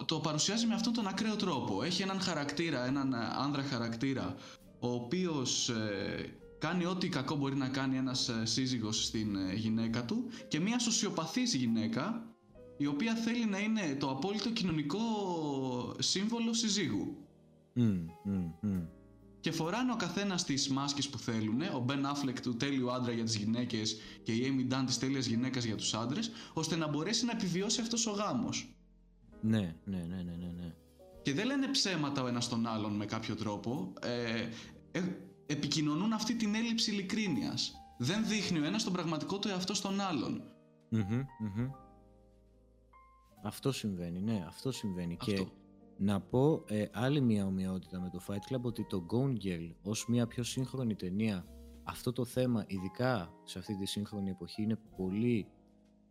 [SPEAKER 2] το, παρουσιάζει με αυτόν τον ακραίο τρόπο. Έχει έναν χαρακτήρα, έναν ε, άνδρα χαρακτήρα, ο οποίος ε, κάνει ό,τι κακό μπορεί να κάνει ένας σύζυγος στην γυναίκα του και μια σοσιοπαθής γυναίκα η οποία θέλει να είναι το απόλυτο κοινωνικό σύμβολο συζύγου.
[SPEAKER 1] Mm.
[SPEAKER 2] Και φοράνε ο καθένας τις μάσκες που θέλουν. Ο Μπεν Affleck του τέλειου άντρα για τις γυναίκες και η Amy Dunn της τέλειας γυναίκας για τους άντρες, ώστε να μπορέσει να επιβιώσει αυτός ο γάμος.
[SPEAKER 1] Ναι, ναι, ναι, ναι, ναι, ναι.
[SPEAKER 2] Και δεν λένε ψέματα ο ένας τον άλλον με κάποιο τρόπο. Ε, ε, επικοινωνούν αυτή την έλλειψη ειλικρίνειας. Δεν δείχνει ο ένας τον πραγματικό του εαυτό στον άλλον.
[SPEAKER 1] Μμμ, μμμ. Αυτό συμβαίνει, ναι, αυτό συμβαίνει.
[SPEAKER 2] Αυτό.
[SPEAKER 1] Και να πω ε, άλλη μια ομοιότητα με το Fight Club ότι το Gone Girl ως μια πιο σύγχρονη ταινία αυτό το θέμα ειδικά σε αυτή τη σύγχρονη εποχή είναι πολύ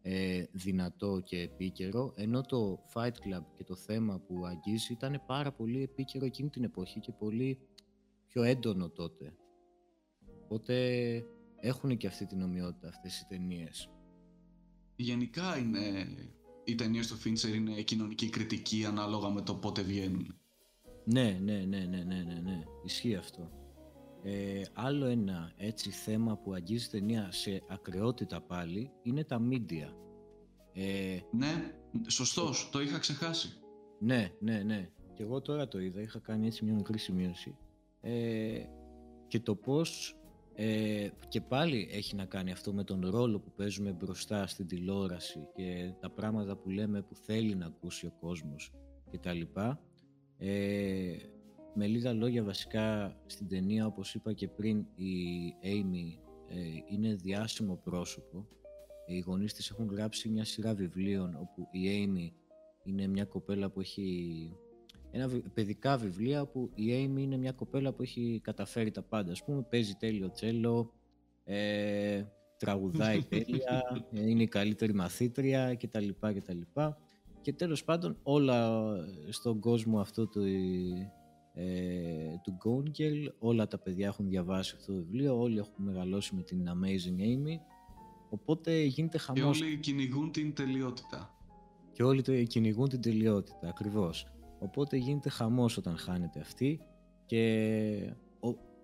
[SPEAKER 1] ε, δυνατό και επίκαιρο ενώ το Fight Club και το θέμα που αγγίζει ήταν πάρα πολύ επίκαιρο εκείνη την εποχή και πολύ πιο έντονο τότε. Οπότε έχουν και αυτή την ομοιότητα αυτές οι ταινίες.
[SPEAKER 2] γενικά είναι, οι ταινίες του Fincher είναι κοινωνική κριτική ανάλογα με το πότε βγαίνουν.
[SPEAKER 1] Ναι, ναι, ναι, ναι, ναι, ναι, ναι. ισχύει αυτό. Ε, άλλο ένα έτσι θέμα που αγγίζει ταινία σε ακρεότητα πάλι είναι τα media.
[SPEAKER 2] Ε, ναι, σωστός, το είχα ξεχάσει.
[SPEAKER 1] Ναι, ναι, ναι. Και εγώ τώρα το είδα, είχα κάνει έτσι μια μικρή σημείωση. Ε, και το πώς ε, και πάλι έχει να κάνει αυτό με τον ρόλο που παίζουμε μπροστά στην τηλεόραση και τα πράγματα που λέμε που θέλει να ακούσει ο κόσμος και τα λοιπά. Ε, με λίγα λόγια βασικά στην ταινία όπως είπα και πριν η Amy ε, είναι διάσημο πρόσωπο. Οι γονείς της έχουν γράψει μια σειρά βιβλίων όπου η Amy είναι μια κοπέλα που έχει ένα παιδικά βιβλία που η Amy είναι μια κοπέλα που έχει καταφέρει τα πάντα. Ας πούμε, παίζει τέλειο τσέλο, ε, τραγουδάει τέλεια, ε, είναι η καλύτερη μαθήτρια κτλ. κτλ. Και τέλος πάντων όλα στον κόσμο αυτό του, ε, του Gone όλα τα παιδιά έχουν διαβάσει αυτό το βιβλίο, όλοι έχουν μεγαλώσει με την Amazing Amy, οπότε γίνεται χαμός.
[SPEAKER 2] Και όλοι κυνηγούν την τελειότητα.
[SPEAKER 1] Και όλοι κυνηγούν την τελειότητα, ακριβώς. Οπότε γίνεται χαμός όταν χάνεται αυτή και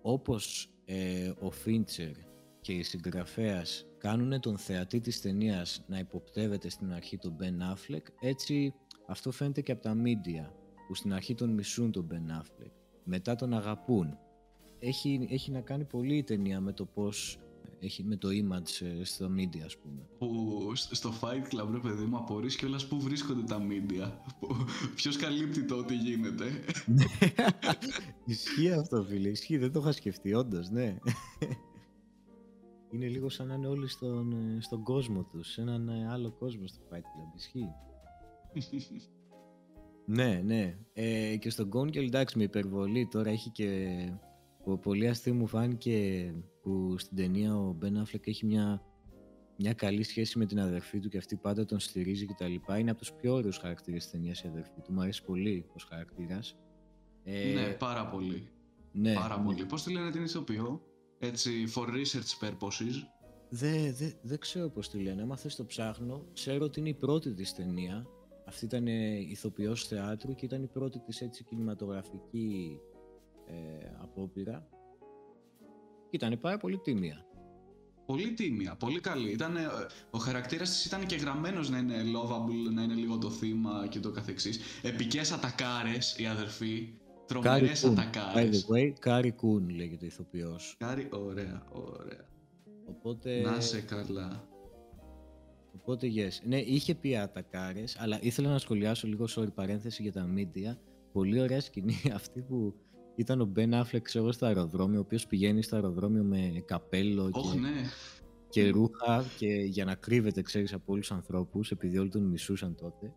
[SPEAKER 1] όπως ε, ο Φίντσερ και οι συγγραφέας κάνουν τον θεατή της ταινίας να υποπτεύεται στην αρχή τον Ben Affleck, έτσι αυτό φαίνεται και από τα media που στην αρχή τον μισούν τον Ben Affleck, μετά τον αγαπούν. Έχει, έχει να κάνει πολύ η ταινία με το πώς έχει με το image ε, στο media ας πούμε.
[SPEAKER 2] Που στο Fight Club ρε παιδί μου απορείς κιόλας που βρίσκονται τα media. Ποιος καλύπτει το ότι γίνεται.
[SPEAKER 1] ισχύει αυτό φίλε, ισχύει, δεν το είχα σκεφτεί όντως, ναι. Είναι λίγο σαν να είναι όλοι στον, ε, στον κόσμο τους, σε έναν ε, άλλο κόσμο στο Fight Club, ισχύει. ναι, ναι. Ε, και στον Gone εντάξει με υπερβολή τώρα έχει και πολύ αστείο μου φάνηκε που στην ταινία ο Μπεν Αφλεκ έχει μια, μια καλή σχέση με την αδερφή του και αυτή πάντα τον στηρίζει και τα λοιπά. Είναι από τους πιο ωραίους χαρακτήρες της ταινίας η αδερφή του. Μου αρέσει πολύ ως χαρακτήρας.
[SPEAKER 2] Ε, ναι, πάρα πολύ. Ναι, πάρα ναι. πολύ. Πώς τη λένε την ηθοποιό, έτσι, for research purposes.
[SPEAKER 1] Δεν δε, δε ξέρω πώς τη λένε. Άμα θες το ψάχνω, ξέρω ότι είναι η πρώτη της ταινία. Αυτή ήταν ηθοποιός θεάτρου και ήταν η πρώτη της έτσι κινηματογραφική ε, απόπειρα ήταν πάρα πολύ τίμια.
[SPEAKER 2] Πολύ τίμια, πολύ καλή. Ήτανε, ο χαρακτήρας της ήταν και γραμμένος να είναι lovable, να είναι λίγο το θύμα και ούτω καθεξής. Επικές ατακάρες, η αδερφή. Τρομερές ατακάρες.
[SPEAKER 1] By the way, Carrie Coon λέγεται η ηθοποιός.
[SPEAKER 2] Κάρι, ωραία, ωραία.
[SPEAKER 1] Οπότε...
[SPEAKER 2] Να 'σαι καλά.
[SPEAKER 1] Οπότε, yes. Ναι, είχε πει ατακάρες, αλλά ήθελα να σχολιάσω λίγο, sorry, παρένθεση για τα media. Πολύ ωραία σκηνή αυτή που ήταν ο Μπεν Αφλεκ ξέρω, στο αεροδρόμιο, ο οποίος πηγαίνει στο αεροδρόμιο με καπέλο
[SPEAKER 2] και,
[SPEAKER 1] ναι. και ρούχα και για να κρύβεται, ξέρεις, από όλους τους ανθρώπους, επειδή όλοι τον μισούσαν τότε.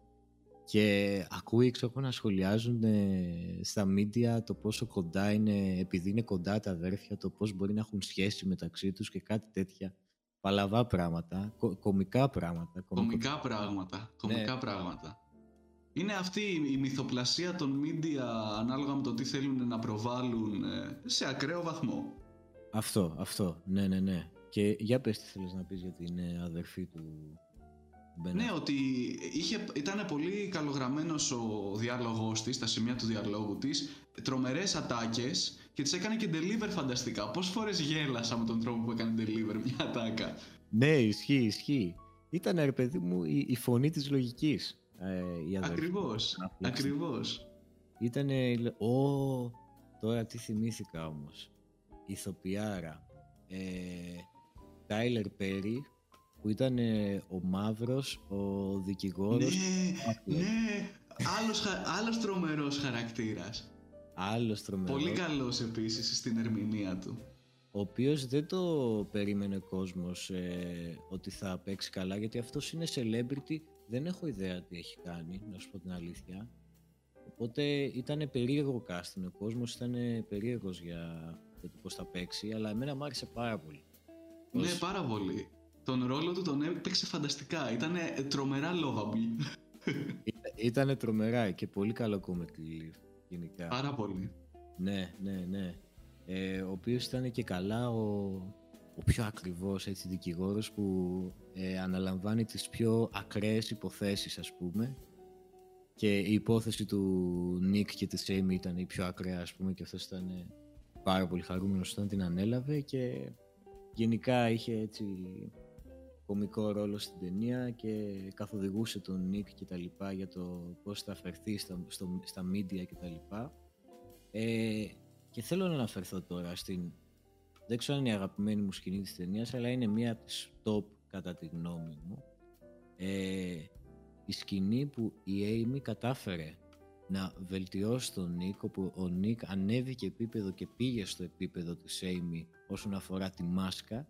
[SPEAKER 1] Και ακούει, ξέρω, να σχολιάζουν ε, στα μίντια το πόσο κοντά είναι, επειδή είναι κοντά τα αδέρφια, το πώς μπορεί να έχουν σχέση μεταξύ τους και κάτι τέτοια. Παλαβά πράγματα, κομικά πράγματα.
[SPEAKER 2] Κομικά πράγματα, κομικά ναι. πράγματα. Είναι αυτή η μυθοπλασία των media ανάλογα με το τι θέλουν να προβάλλουν ε, σε ακραίο βαθμό.
[SPEAKER 1] Αυτό, αυτό, ναι, ναι, ναι. Και για πες τι θέλεις να πεις για την ε, αδερφή του Μπένα.
[SPEAKER 2] Ναι, ότι είχε, ήταν πολύ καλογραμμένος ο διάλογος της, τα σημεία του διαλόγου της, τρομερές ατάκες και τις έκανε και deliver φανταστικά. Πόσες φορές γέλασα με τον τρόπο που έκανε deliver μια ατάκα.
[SPEAKER 1] Ναι, ισχύει, ισχύει. Ήταν, ρε παιδί μου, η, η φωνή της λογικής
[SPEAKER 2] ε, η Ακριβώς, ακριβώς.
[SPEAKER 1] Ήτανε, ω, τώρα τι θυμήθηκα όμως. Ηθοποιάρα. Ε, Τάιλερ Πέρι, που ήταν ο μαύρος, ο δικηγόρος.
[SPEAKER 2] Ναι, ναι, άλλος, άλλος τρομερός χαρακτήρας.
[SPEAKER 1] Άλλος τρομερός.
[SPEAKER 2] Πολύ καλός επίσης στην ερμηνεία του.
[SPEAKER 1] Ο οποίος δεν το περίμενε ο κόσμος ε, ότι θα παίξει καλά, γιατί αυτός είναι celebrity δεν έχω ιδέα τι έχει κάνει, να σου πω την αλήθεια. Οπότε ήταν περίεργο casting, ο κόσμος ήταν περίεργος για, το πώς θα παίξει, αλλά εμένα μου άρεσε πάρα πολύ.
[SPEAKER 2] Ναι, πάρα πολύ. Τον ρόλο του τον έπαιξε φανταστικά, ήταν τρομερά lovable.
[SPEAKER 1] Ήταν τρομερά και πολύ καλό comic relief, γενικά.
[SPEAKER 2] Πάρα πολύ.
[SPEAKER 1] Ναι, ναι, ναι. Ε, ο οποίος ήταν και καλά ο, ο πιο ακριβώς έτσι δικηγόρος που ε, αναλαμβάνει τις πιο ακραίες υποθέσεις ας πούμε και η υπόθεση του Νίκ και της Amy ήταν η πιο ακραία ας πούμε και αυτός ήταν πάρα πολύ χαρούμενος όταν την ανέλαβε και γενικά είχε έτσι κομικό ρόλο στην ταινία και καθοδηγούσε τον Νίκ και τα λοιπά για το πώς θα αφαιρθεί στα, στο, στα media και τα λοιπά. Ε, και θέλω να αναφερθώ τώρα στην δεν ξέρω αν είναι η αγαπημένη μου σκηνή της ταινίας αλλά είναι μία από τις top κατά τη γνώμη μου. Ε, η σκηνή που η Amy κατάφερε να βελτιώσει τον Νίκ όπου ο Νίκ ανέβηκε επίπεδο και πήγε στο επίπεδο της Amy όσον αφορά τη μάσκα.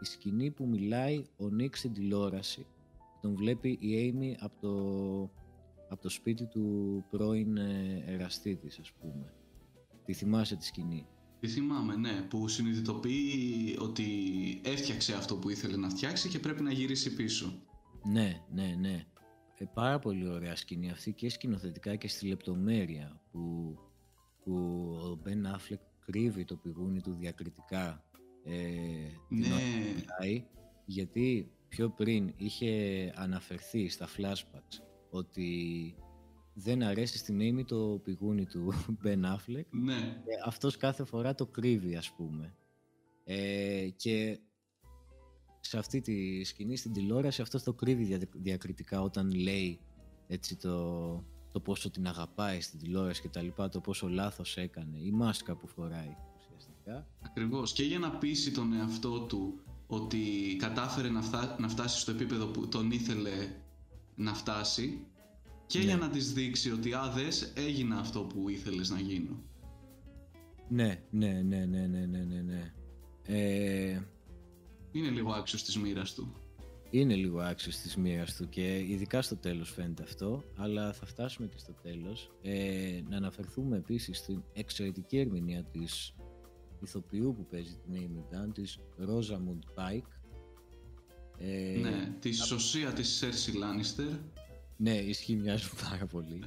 [SPEAKER 1] Η σκηνή που μιλάει ο Νίκ στην τηλεόραση τον βλέπει η Amy από το, από το σπίτι του πρώην ε, εραστή της ας πούμε. Τη θυμάσαι τη σκηνή;
[SPEAKER 2] Τη θυμάμαι, ναι, που συνειδητοποιεί ότι έφτιαξε αυτό που ήθελε να φτιάξει και πρέπει να γυρίσει πίσω.
[SPEAKER 1] Ναι, ναι, ναι. Ε, πάρα πολύ ωραία σκηνή αυτή και σκηνοθετικά και στη λεπτομέρεια που, που ο Μπεν Αφλεκ κρύβει το πηγούνι του διακριτικά ε, ναι. γιατί πιο πριν είχε αναφερθεί στα flashbacks ότι δεν αρέσει στην Amy το πηγούνι του Ben Affleck.
[SPEAKER 2] Ναι.
[SPEAKER 1] αυτός κάθε φορά το κρύβει ας πούμε. Ε, και σε αυτή τη σκηνή στην τηλεόραση αυτός το κρύβει διακριτικά όταν λέει έτσι το, το πόσο την αγαπάει στην τηλεόραση και τα λοιπά, το πόσο λάθος έκανε, η μάσκα που φοράει ουσιαστικά.
[SPEAKER 2] Ακριβώς και για να πείσει τον εαυτό του ότι κατάφερε να, να φτάσει στο επίπεδο που τον ήθελε να φτάσει και για ναι. να της δείξει ότι α, δες, έγινα αυτό που ήθελες να γίνω.
[SPEAKER 1] Ναι, ναι, ναι, ναι, ναι, ναι, ναι. ναι. Ε...
[SPEAKER 2] Είναι λίγο άξιος της μοίρας του.
[SPEAKER 1] Είναι λίγο άξιος της μοίρας του και ειδικά στο τέλος φαίνεται αυτό, αλλά θα φτάσουμε και στο τέλος. Ε, να αναφερθούμε επίσης στην εξαιρετική ερμηνεία της ηθοποιού που παίζει την Amy Dunn, της Rosamund Pike.
[SPEAKER 2] Ε, ναι, τη σωσία της Cersei Lannister
[SPEAKER 1] ναι, ισχύει, μοιάζουν πάρα πολύ.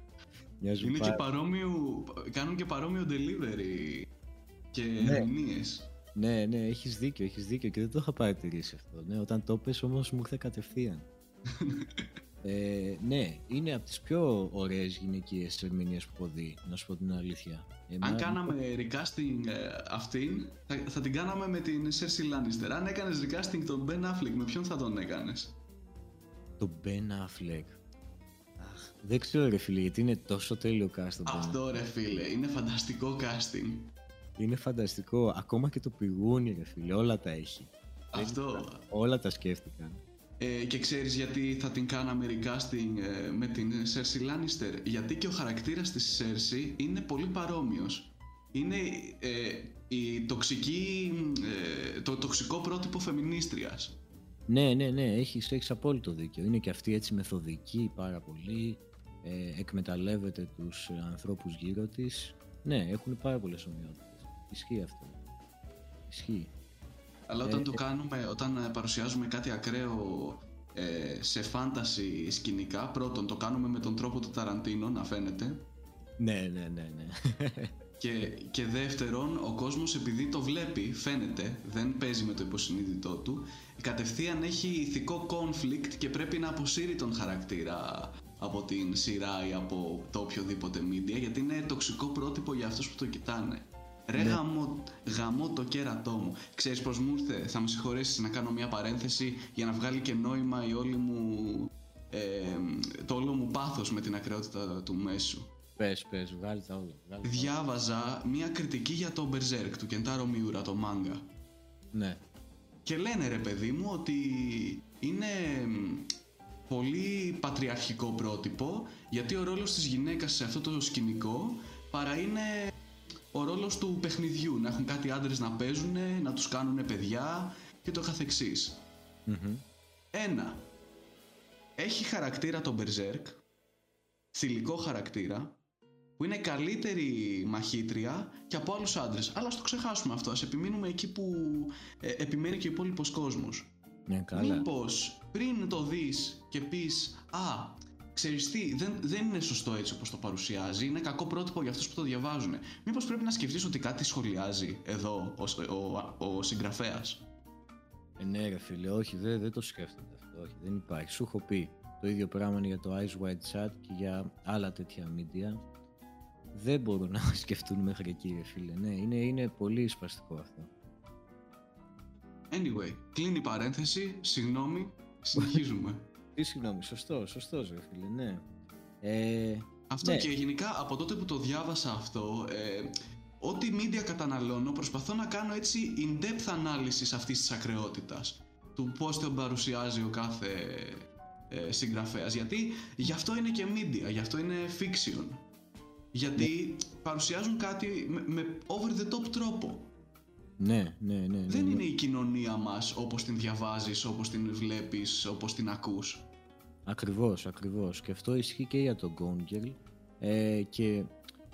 [SPEAKER 2] μοιάζουν Είναι πάρα... και παρόμοιο, κάνουν και παρόμοιο delivery και ναι. ερμηνείες.
[SPEAKER 1] Ναι, ναι, έχεις δίκιο, έχεις δίκιο και δεν το είχα παρατηρήσει αυτό. Ναι, όταν το πες όμως μου ήρθε κατευθείαν. ε, ναι, είναι από τις πιο ωραίες γυναικείες ερμηνείες που έχω δει, να σου πω την αλήθεια.
[SPEAKER 2] Αν κάναμε recasting ε, αυτήν, θα, θα, την κάναμε με την Cersei Lannister. Αν έκανες recasting τον Ben Affleck, με ποιον θα τον έκανες;
[SPEAKER 1] Το Ben Affleck. Αχ, δεν ξέρω ρε φίλε γιατί είναι τόσο τέλειο casting.
[SPEAKER 2] Αυτό ρε φίλε, είναι φανταστικό casting.
[SPEAKER 1] Είναι φανταστικό, ακόμα και το πηγούνι ρε φίλε, όλα τα έχει.
[SPEAKER 2] Αυτό.
[SPEAKER 1] Όλα τα σκέφτηκαν.
[SPEAKER 2] Ε, και ξέρεις γιατί θα την κάναμε recasting ε, με την Cersei Lannister; Γιατί και ο χαρακτήρας της Cersei είναι πολύ παρόμοιος. Είναι ε, η τοξική, ε, το τοξικό πρότυπο φεμινίστριας.
[SPEAKER 1] Ναι, ναι, ναι, έχεις, έχεις απόλυτο δίκιο. Είναι και αυτή έτσι μεθοδική πάρα πολύ, ε, εκμεταλλεύεται τους ανθρώπους γύρω της. Ναι, έχουν πάρα πολλές ομοιότητες. Ισχύει αυτό. Ισχύει.
[SPEAKER 2] Αλλά όταν ε, το κάνουμε, όταν ε, παρουσιάζουμε κάτι ακραίο ε, σε φάνταση σκηνικά, πρώτον το κάνουμε με τον τρόπο του Ταραντίνο να φαίνεται.
[SPEAKER 1] Ναι, ναι, ναι, ναι.
[SPEAKER 2] Και, και δεύτερον, ο κόσμος επειδή το βλέπει, φαίνεται, δεν παίζει με το υποσυνείδητό του, κατευθείαν έχει ηθικό conflict και πρέπει να αποσύρει τον χαρακτήρα από την σειρά ή από το οποιοδήποτε media γιατί είναι τοξικό πρότυπο για αυτούς που το κοιτάνε. Ρε ναι. γαμό, το κέρατό μου. Ξέρεις πως μου ήρθε, θα με συγχωρέσεις να κάνω μια παρένθεση για να βγάλει και νόημα η όλη μου, ε, το όλο μου πάθος με την ακρεότητα του μέσου.
[SPEAKER 1] Πες, πες, βγάλει τα όλα. Βγάλει
[SPEAKER 2] Διάβαζα μια κριτική για το Berserk του Κεντάρο Μιούρα, το μάγκα.
[SPEAKER 1] Ναι.
[SPEAKER 2] Και λένε ρε παιδί μου ότι είναι πολύ πατριαρχικό πρότυπο γιατί ο ρόλος της γυναίκας σε αυτό το σκηνικό παρά είναι ο ρόλος του παιχνιδιού να έχουν κάτι άντρες να παίζουν, να τους κάνουν παιδιά και το καθεξής. Ένα, έχει χαρακτήρα το Berserk, θηλυκό χαρακτήρα που είναι καλύτερη μαχήτρια και από άλλους άντρες. Αλλά ας το ξεχάσουμε αυτό, ας επιμείνουμε εκεί που ε, επιμένει και ο υπόλοιπος κόσμος.
[SPEAKER 1] Ναι, καλά.
[SPEAKER 2] Μήπως πριν το δεις και πεις «Α, ξέρεις τι, δεν, δεν είναι σωστό έτσι όπως το παρουσιάζει, είναι κακό πρότυπο για αυτούς που το διαβάζουν». Μήπως πρέπει να σκεφτείς ότι κάτι σχολιάζει εδώ ο, ο, ο, ο συγγραφέας;
[SPEAKER 1] Ε, ναι ρε φίλε, όχι, δεν, δεν το σκέφτονται αυτό, όχι, δεν υπάρχει. Σου έχω πει το ίδιο πράγμα είναι για το Eyes Wide Chat και για άλλα τέτοια media. Δεν μπορούν να σκεφτούν μέχρι εκεί ρε φίλε, ναι, είναι, είναι πολύ σπαστικό αυτό.
[SPEAKER 2] Anyway, κλείνει η παρένθεση, συγγνώμη, συνεχίζουμε.
[SPEAKER 1] Τι συγγνώμη, σωστό, σωστός ρε φίλε, ναι. Ε,
[SPEAKER 2] αυτό ναι. και γενικά από τότε που το διάβασα αυτό, ε, ό,τι media καταναλώνω προσπαθώ να κάνω έτσι in-depth ανάλυση αυτής της ακρεότητας του πώς τον παρουσιάζει ο κάθε ε, συγγραφέας γιατί γι' αυτό είναι και media, γι' αυτό είναι fiction γιατί ναι. παρουσιάζουν κάτι με, με over the top τρόπο
[SPEAKER 1] ναι, ναι, ναι, ναι
[SPEAKER 2] δεν
[SPEAKER 1] ναι.
[SPEAKER 2] είναι η κοινωνία μας όπως την διαβάζεις, όπως την βλέπεις, όπως την ακούς
[SPEAKER 1] Ακριβώς, ακριβώς και αυτό ισχύει και για τον Gone Girl ε, και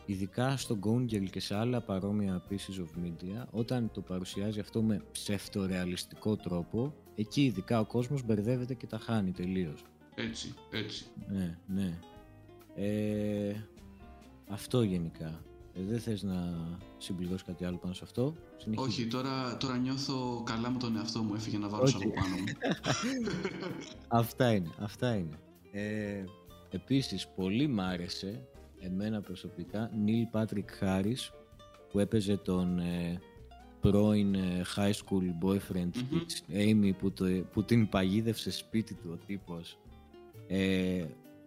[SPEAKER 1] ειδικά στο Gone Girl και σε άλλα παρόμοια pieces of media όταν το παρουσιάζει αυτό με ψευτορεαλιστικό τρόπο εκεί ειδικά ο κόσμος μπερδεύεται και τα χάνει τελείως.
[SPEAKER 2] Έτσι, έτσι.
[SPEAKER 1] Ναι, ναι. Ε, αυτό γενικά. Ε, δεν θες να συμπληρώσει κάτι άλλο πάνω σε αυτό;
[SPEAKER 2] Όχι, τώρα, τώρα νιώθω καλά με τον εαυτό μου. Έφυγε να βάλω από πάνω μου.
[SPEAKER 1] αυτά είναι, αυτά είναι. Ε, επίσης, πολύ μ' άρεσε εμένα προσωπικά Νίλ Πάτρικ Χάρις που έπαιζε τον ε, πρώην ε, high school boyfriend mm-hmm. της Amy που, το, που την παγίδευσε σπίτι του ο τύπος ε,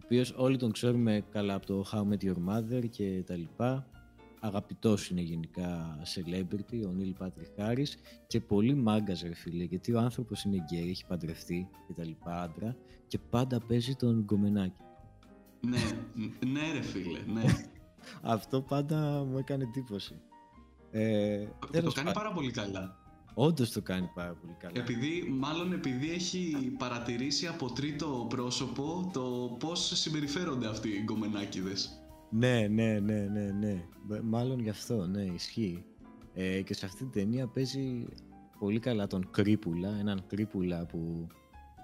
[SPEAKER 1] ο οποίος όλοι τον ξέρουμε καλά από το How Met Your Mother και τα λοιπά αγαπητός είναι γενικά celebrity ο Νίλ Πάτρικ Χάρις και πολύ μάγκας ρε φίλε γιατί ο άνθρωπος είναι γκέι, έχει παντρευτεί και τα λοιπά άντρα και πάντα παίζει τον γκομενάκι
[SPEAKER 2] ναι, ναι ρε φίλε, ναι.
[SPEAKER 1] Αυτό πάντα μου έκανε εντύπωση.
[SPEAKER 2] Ε, το κάνει πάρα πολύ καλά.
[SPEAKER 1] Όντως το κάνει πάρα πολύ καλά.
[SPEAKER 2] Επειδή, μάλλον επειδή έχει παρατηρήσει από τρίτο πρόσωπο το πώς συμπεριφέρονται αυτοί οι γκομενάκιδες.
[SPEAKER 1] Ναι, ναι, ναι, ναι, ναι. Μάλλον γι' αυτό, ναι, ισχύει. Ε, και σε αυτή την ταινία παίζει πολύ καλά τον Κρύπουλα, έναν Κρύπουλα που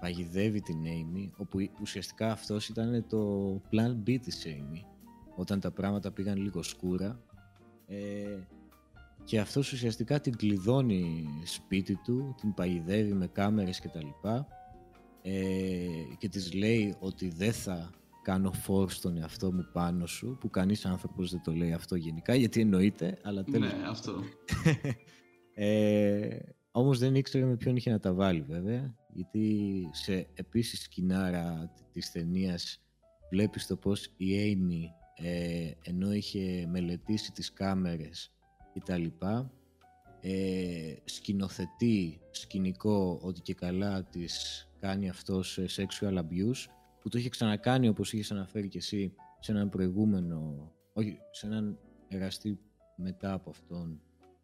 [SPEAKER 1] παγιδεύει την Amy, όπου ουσιαστικά αυτός ήταν το plan B της Amy, όταν τα πράγματα πήγαν λίγο σκούρα. Ε, και αυτός ουσιαστικά την κλειδώνει σπίτι του, την παγιδεύει με κάμερες και τα λοιπά ε, και της λέει ότι δεν θα κάνω φόρ στον εαυτό μου πάνω σου, που κανείς άνθρωπος δεν το λέει αυτό γενικά, γιατί εννοείται, αλλά τέλος...
[SPEAKER 2] Ναι, αυτό.
[SPEAKER 1] ε, όμως δεν ήξερε με ποιον είχε να τα βάλει βέβαια γιατί σε επίσης σκηνάρα της ταινίας βλέπεις το πως η Amy ε, ενώ είχε μελετήσει τις κάμερες και τα λοιπά ε, σκηνοθετεί σκηνικό ότι και καλά της κάνει αυτό σε sexual abuse που το είχε ξανακάνει όπως είχες αναφέρει και εσύ σε έναν προηγούμενο όχι, σε έναν εραστή μετά από αυτόν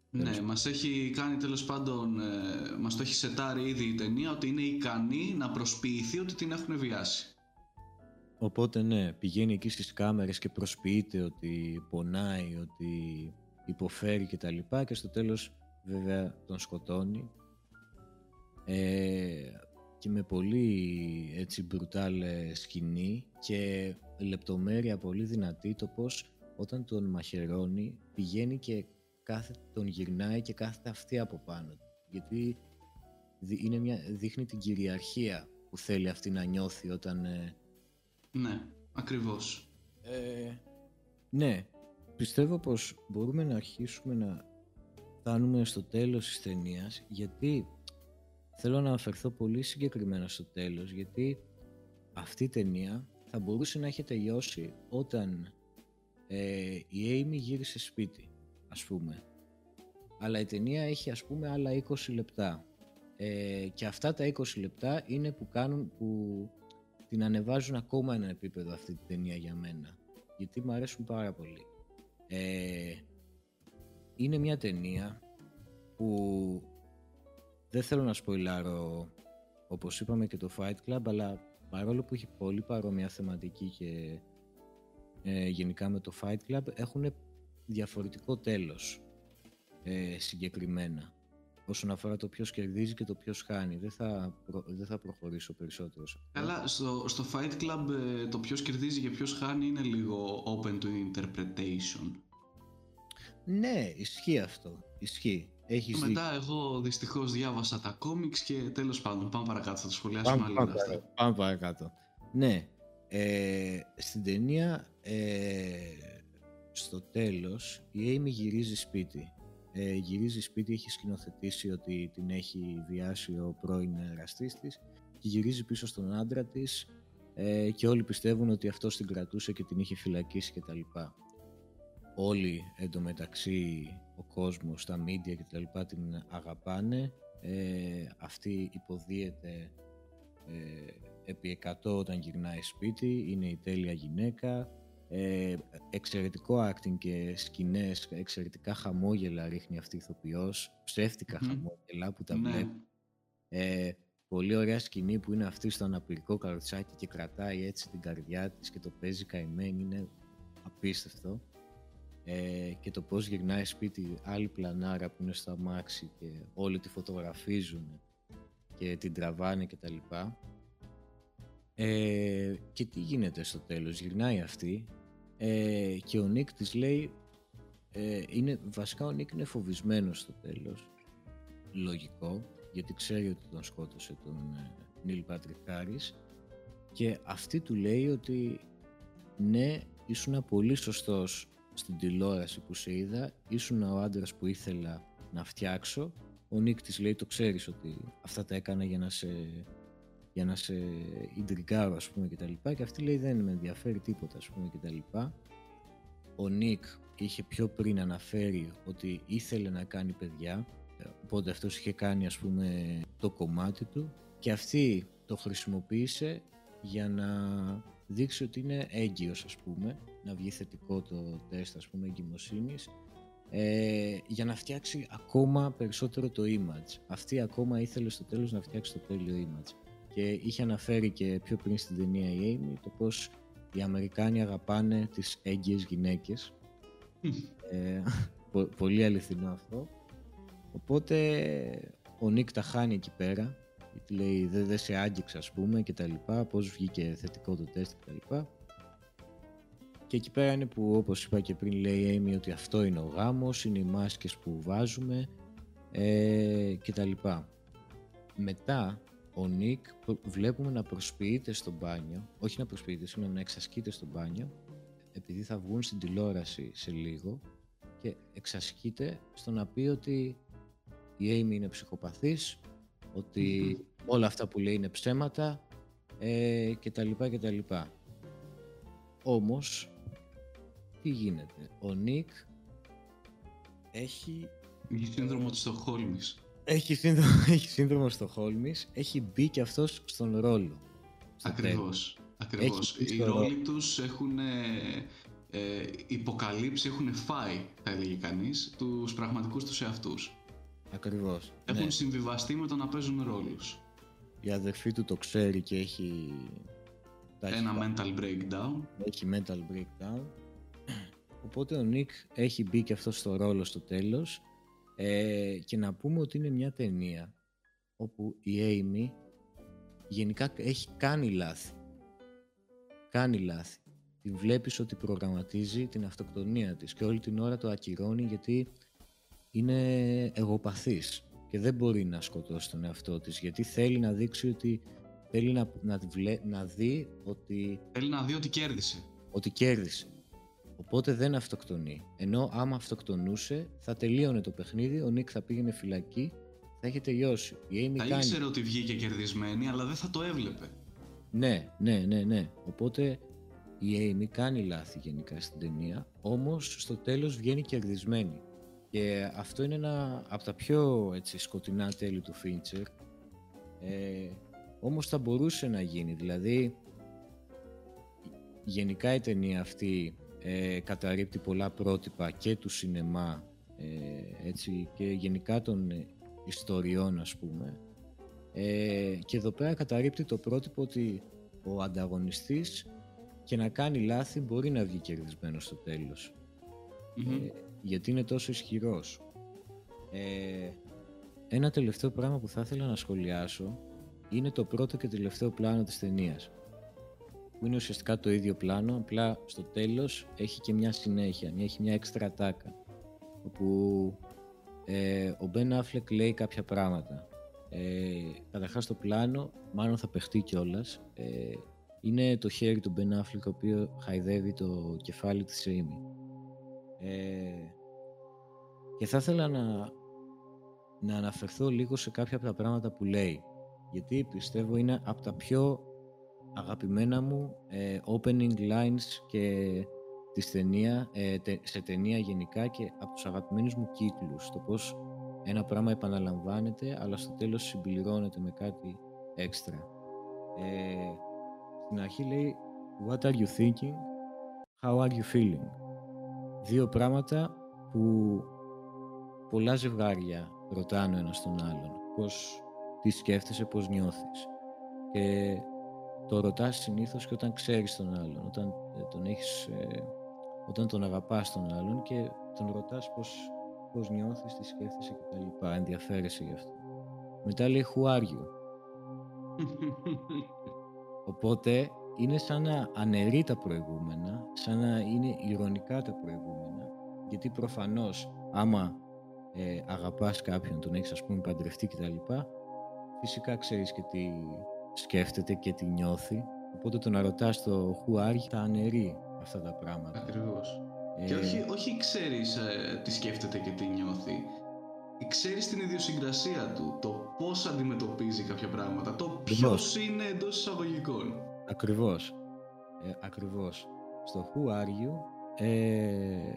[SPEAKER 2] ναι, μας έχει κάνει τέλος πάντων, ε, μας το έχει σετάρει ήδη η ταινία ότι είναι ικανή να προσποιηθεί ότι την έχουν βιάσει.
[SPEAKER 1] Οπότε ναι, πηγαίνει εκεί στις κάμερες και προσποιείται ότι πονάει, ότι υποφέρει και τα λοιπά και στο τέλος βέβαια τον σκοτώνει. Ε, και με πολύ έτσι μπρουτάλ ε, σκηνή και λεπτομέρεια πολύ δυνατή το πως όταν τον μαχαιρώνει πηγαίνει και κάθε τον γυρνάει και κάθεται αυτή από πάνω. Γιατί είναι μια, δείχνει την κυριαρχία που θέλει αυτή να νιώθει όταν... Ε,
[SPEAKER 2] ναι, ακριβώς.
[SPEAKER 1] Ε, ναι, πιστεύω πως μπορούμε να αρχίσουμε να φτάνουμε στο τέλος της ταινίας, γιατί θέλω να αναφερθώ πολύ συγκεκριμένα στο τέλος γιατί αυτή η ταινία θα μπορούσε να έχει τελειώσει όταν ε, η Amy γύρισε σπίτι ας πούμε. Αλλά η ταινία έχει ας πούμε άλλα 20 λεπτά. Ε, και αυτά τα 20 λεπτά είναι που κάνουν που την ανεβάζουν ακόμα ένα επίπεδο αυτή τη ταινία για μένα. Γιατί μου αρέσουν πάρα πολύ. Ε, είναι μια ταινία που δεν θέλω να σποιλάρω όπως είπαμε και το Fight Club αλλά παρόλο που έχει πολύ παρόμοια θεματική και ε, γενικά με το Fight Club έχουν διαφορετικό τέλος ε, συγκεκριμένα όσον αφορά το ποιος κερδίζει και το ποιος χάνει. Δεν θα, δεν θα προχωρήσω περισσότερο.
[SPEAKER 2] Καλά, στο, στο Fight Club ε, το ποιος κερδίζει και ποιος χάνει είναι λίγο open to interpretation.
[SPEAKER 1] Ναι, ισχύει αυτό. Ισχύει. Έχεις
[SPEAKER 2] Μετά εγώ δυστυχώς διάβασα τα κόμιξ και τέλος πάντων πάμε παρακάτω, θα το σχολιάσουμε
[SPEAKER 1] πάμε,
[SPEAKER 2] άλλη
[SPEAKER 1] πάμε, πάμε παρακάτω. Ναι, ε, στην ταινία ε, στο τέλος η Amy γυρίζει σπίτι. Ε, γυρίζει σπίτι, έχει σκηνοθετήσει ότι την έχει βιάσει ο πρώην εραστής της και γυρίζει πίσω στον άντρα της ε, και όλοι πιστεύουν ότι αυτός την κρατούσε και την είχε φυλακίσει κτλ. Όλοι εντωμεταξύ ο κόσμος, τα media κτλ την αγαπάνε. Ε, αυτή υποδίεται ε, επί 100 όταν γυρνάει σπίτι, είναι η τέλεια γυναίκα, ε, εξαιρετικό acting και σκηνές, εξαιρετικά χαμόγελα ρίχνει αυτή η ηθοποιός, ψεύτικα χαμόγελα που τα ναι. βλέπει. Ε, πολύ ωραία σκηνή που είναι αυτή στο αναπηρικό καροτσάκι και κρατάει έτσι την καρδιά της και το παίζει καημένη, είναι απίστευτο. Ε, και το πώς γυρνάει σπίτι άλλη πλανάρα που είναι στο αμάξι και όλοι τη φωτογραφίζουν και την τραβάνε και τα λοιπά. Ε, και τι γίνεται στο τέλος, γυρνάει αυτή ε, και ο Νίκ της λέει, ε, είναι, βασικά ο Νίκ είναι φοβισμένος στο τέλος, λογικό, γιατί ξέρει ότι τον σκότωσε τον ε, Νίλ Πάτρικ και αυτή του λέει ότι ναι, ήσουν πολύ σωστός στην τηλεόραση που σε είδα, ήσουν ο άντρας που ήθελα να φτιάξω. Ο Νίκ της λέει το ξέρεις ότι αυτά τα έκανα για να σε για να σε ιντριγκάρω ας πούμε και τα λοιπά. Και αυτή λέει δεν με ενδιαφέρει τίποτα ας πούμε και τα λοιπά. Ο Νίκ είχε πιο πριν αναφέρει ότι ήθελε να κάνει παιδιά. Οπότε αυτός είχε κάνει ας πούμε το κομμάτι του. Και αυτή το χρησιμοποίησε για να δείξει ότι είναι έγκυος ας πούμε να βγει θετικό το τεστ ας πούμε εγκυμοσύνης ε, για να φτιάξει ακόμα περισσότερο το image. Αυτή ακόμα ήθελε στο τέλος να φτιάξει το τέλειο image και είχε αναφέρει και πιο πριν στην ταινία η Amy το πως οι Αμερικάνοι αγαπάνε τις έγκυες γυναίκες. Ε, πολύ αληθινό αυτό. Οπότε ο Νίκ τα χάνει εκεί πέρα. Γιατί λέει δεν δε σε άγγιξα ας πούμε και τα λοιπά. Πως βγήκε θετικό το τεστ και τα λοιπά. Και εκεί πέρα είναι που όπως είπα και πριν λέει η Amy ότι αυτό είναι ο γάμος είναι οι μάσκες που βάζουμε ε, και τα λοιπά. Μετά ο Νίκ βλέπουμε να προσποιείται στο μπάνιο, όχι να προσποιείται, συγγνώμη, να εξασκείται στο μπάνιο, επειδή θα βγουν στην τηλεόραση σε λίγο και εξασκείται στο να πει ότι η Amy είναι ψυχοπαθής, όλα αυτά που λέει είναι ψέματα ε, και τα λοιπά και τα λοιπά. Όμως, τι γίνεται, ο Νίκ έχει...
[SPEAKER 2] Έχει σύνδρομο της Στοχόλμης
[SPEAKER 1] έχει σύνδρομο, έχει σύνδρομο στο Χόλμης, έχει μπει και αυτός στον ρόλο.
[SPEAKER 2] Ακριβώς. Ακριβώς. Οι ρόλοι τους έχουν ε, ε, υποκαλύψει, έχουν φάει, θα έλεγε κανείς, τους πραγματικούς τους εαυτούς.
[SPEAKER 1] Ακριβώς.
[SPEAKER 2] Έχουν ναι. συμβιβαστεί με το να παίζουν ρόλους.
[SPEAKER 1] Η αδερφή του το ξέρει και έχει...
[SPEAKER 2] Ένα mental breakdown.
[SPEAKER 1] Έχει mental breakdown. Οπότε ο Νίκ έχει μπει και αυτός στο ρόλο στο τέλος ε, και να πούμε ότι είναι μια ταινία όπου η Amy γενικά έχει κάνει λάθη. Κάνει λάθη. Τη βλέπεις ότι προγραμματίζει την αυτοκτονία της και όλη την ώρα το ακυρώνει γιατί είναι εγωπαθής και δεν μπορεί να σκοτώσει τον εαυτό της γιατί θέλει να δείξει ότι θέλει να, να, να δει ότι...
[SPEAKER 2] Θέλει να δει ότι κέρδισε.
[SPEAKER 1] Ότι κέρδισε. Οπότε δεν αυτοκτονεί. Ενώ άμα αυτοκτονούσε, θα τελείωνε το παιχνίδι, ο Νίκ θα πήγαινε φυλακή, θα είχε τελειώσει.
[SPEAKER 2] Η Amy θα κάνει... ήξερε ότι βγήκε κερδισμένη, αλλά δεν θα το έβλεπε.
[SPEAKER 1] Ναι, ναι, ναι, ναι. Οπότε η Amy κάνει λάθη γενικά στην ταινία, όμως στο τέλος βγαίνει κερδισμένη. Και αυτό είναι ένα από τα πιο έτσι, σκοτεινά τέλη του Fincher. Ε, όμως θα μπορούσε να γίνει, δηλαδή γενικά η ταινία αυτή ε, καταρρύπτει πολλά πρότυπα και του σινεμά ε, έτσι, και γενικά των ε, ιστοριών ας πούμε. Ε, και εδώ πέρα καταρρύπτει το πρότυπο ότι ο ανταγωνιστής και να κάνει λάθη μπορεί να βγει κερδισμένος στο τελος ε, γιατί είναι τόσο ισχυρός. Ένα τελευταίο πράγμα που θα ήθελα να σχολιάσω είναι το πρώτο και τελευταίο πλάνο της ταινίας που είναι ουσιαστικά το ίδιο πλάνο, απλά στο τέλος έχει και μια συνέχεια, έχει μια έξτρα τάκα, όπου ε, ο Μπεν Αφλεκ λέει κάποια πράγματα. Ε, Καταρχάς το πλάνο, μάλλον θα παιχτεί κιόλας. Ε, είναι το χέρι του Μπεν Αφλεκ, ο οποίο χαϊδεύει το κεφάλι της Amy. Ε, και θα ήθελα να, να αναφερθώ λίγο σε κάποια από τα πράγματα που λέει. Γιατί πιστεύω είναι από τα πιο αγαπημένα μου ε, opening lines και της ταινία, ε, σε ταινία γενικά και από τους αγαπημένους μου κύκλους. Το πώς ένα πράγμα επαναλαμβάνεται αλλά στο τέλος συμπληρώνεται με κάτι έξτρα. Ε, στην αρχή λέει What are you thinking? How are you feeling? Δύο πράγματα που πολλά ζευγάρια ρωτάνε ένας τον άλλον. Πώς, τι σκέφτεσαι, πώς νιώθεις. Και το ρωτάς συνήθως και όταν ξέρεις τον άλλον, όταν ε, τον έχεις, ε, όταν τον αγαπάς τον άλλον και τον ρωτάς πώς, πώς νιώθεις, τι σκέφτεσαι κτλ. Ενδιαφέρεσαι γι' αυτό. Μετά λέει who are you; Οπότε είναι σαν να αναιρεί τα προηγούμενα, σαν να είναι ηρωνικά τα προηγούμενα, γιατί προφανώς άμα ε, αγαπάς κάποιον, τον έχεις ας πούμε παντρευτεί κτλ. Φυσικά ξέρεις και τι σκέφτεται και τι νιώθει. Οπότε το να ρωτάς το who are you, τα αναιρεί αυτά τα πράγματα.
[SPEAKER 2] Ακριβώς. Ε... Και όχι, όχι ξέρεις ε, τι σκέφτεται και τι νιώθει. Ξέρεις την ιδιοσυγκρασία του, το πώς αντιμετωπίζει κάποια πράγματα, το ποιος είναι εντός εισαγωγικών.
[SPEAKER 1] Ακριβώς. Ε, ακριβώς. Στο who are you ε,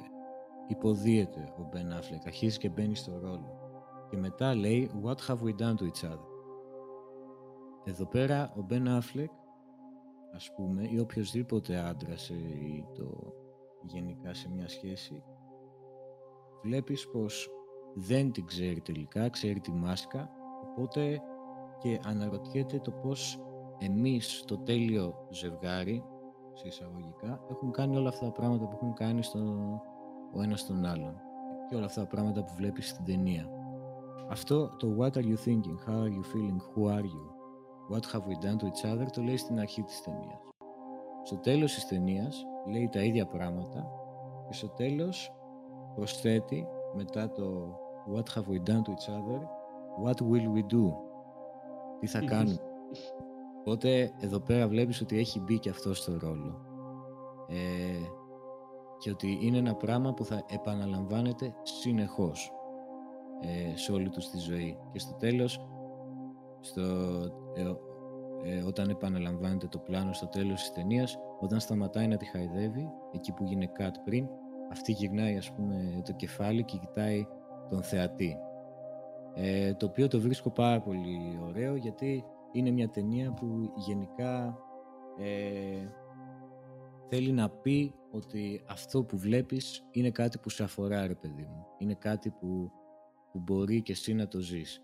[SPEAKER 1] υποδίεται ο Μπεν Αφλεκ, αρχίζει και μπαίνει στο ρόλο. Και μετά λέει What have we done to each other; Εδώ πέρα ο Μπεν Αφλεκ, ας πούμε, ή οποιοδήποτε άντρας ή το γενικά σε μια σχέση, βλέπεις πως δεν την ξέρει τελικά, ξέρει τη μάσκα, οπότε και αναρωτιέται το πώς εμείς το τέλειο ζευγάρι, σε εισαγωγικά, έχουν κάνει όλα αυτά τα πράγματα που έχουν κάνει στο, ο ένας στον άλλον και όλα αυτά τα πράγματα που βλέπεις στην ταινία. Αυτό το What are you thinking, how are you feeling, who are you, what have we done to each other το λέει στην αρχή της ταινίας. Στο τέλος της ταινίας λέει τα ίδια πράγματα και στο τέλος προσθέτει μετά το What have we done to each other, what will we do, τι θα κάνουμε; Οπότε εδώ πέρα βλέπεις ότι έχει μπει και αυτό στο ρόλο. Ε, και ότι είναι ένα πράγμα που θα επαναλαμβάνεται συνεχώς ε, σε όλη τους τη ζωή και στο τέλος στο, ε, ε, όταν επαναλαμβάνεται το πλάνο στο τέλος της ταινίας, όταν σταματάει να τη χαϊδεύει εκεί που γίνει cut πριν αυτή γυρνάει ας πούμε το κεφάλι και κοιτάει τον θεατή ε, το οποίο το βρίσκω πάρα πολύ ωραίο γιατί είναι μια ταινία που γενικά ε, θέλει να πει ότι αυτό που βλέπεις είναι κάτι που σε αφορά ρε παιδί μου. Είναι κάτι που, που μπορεί και εσύ να το ζεις.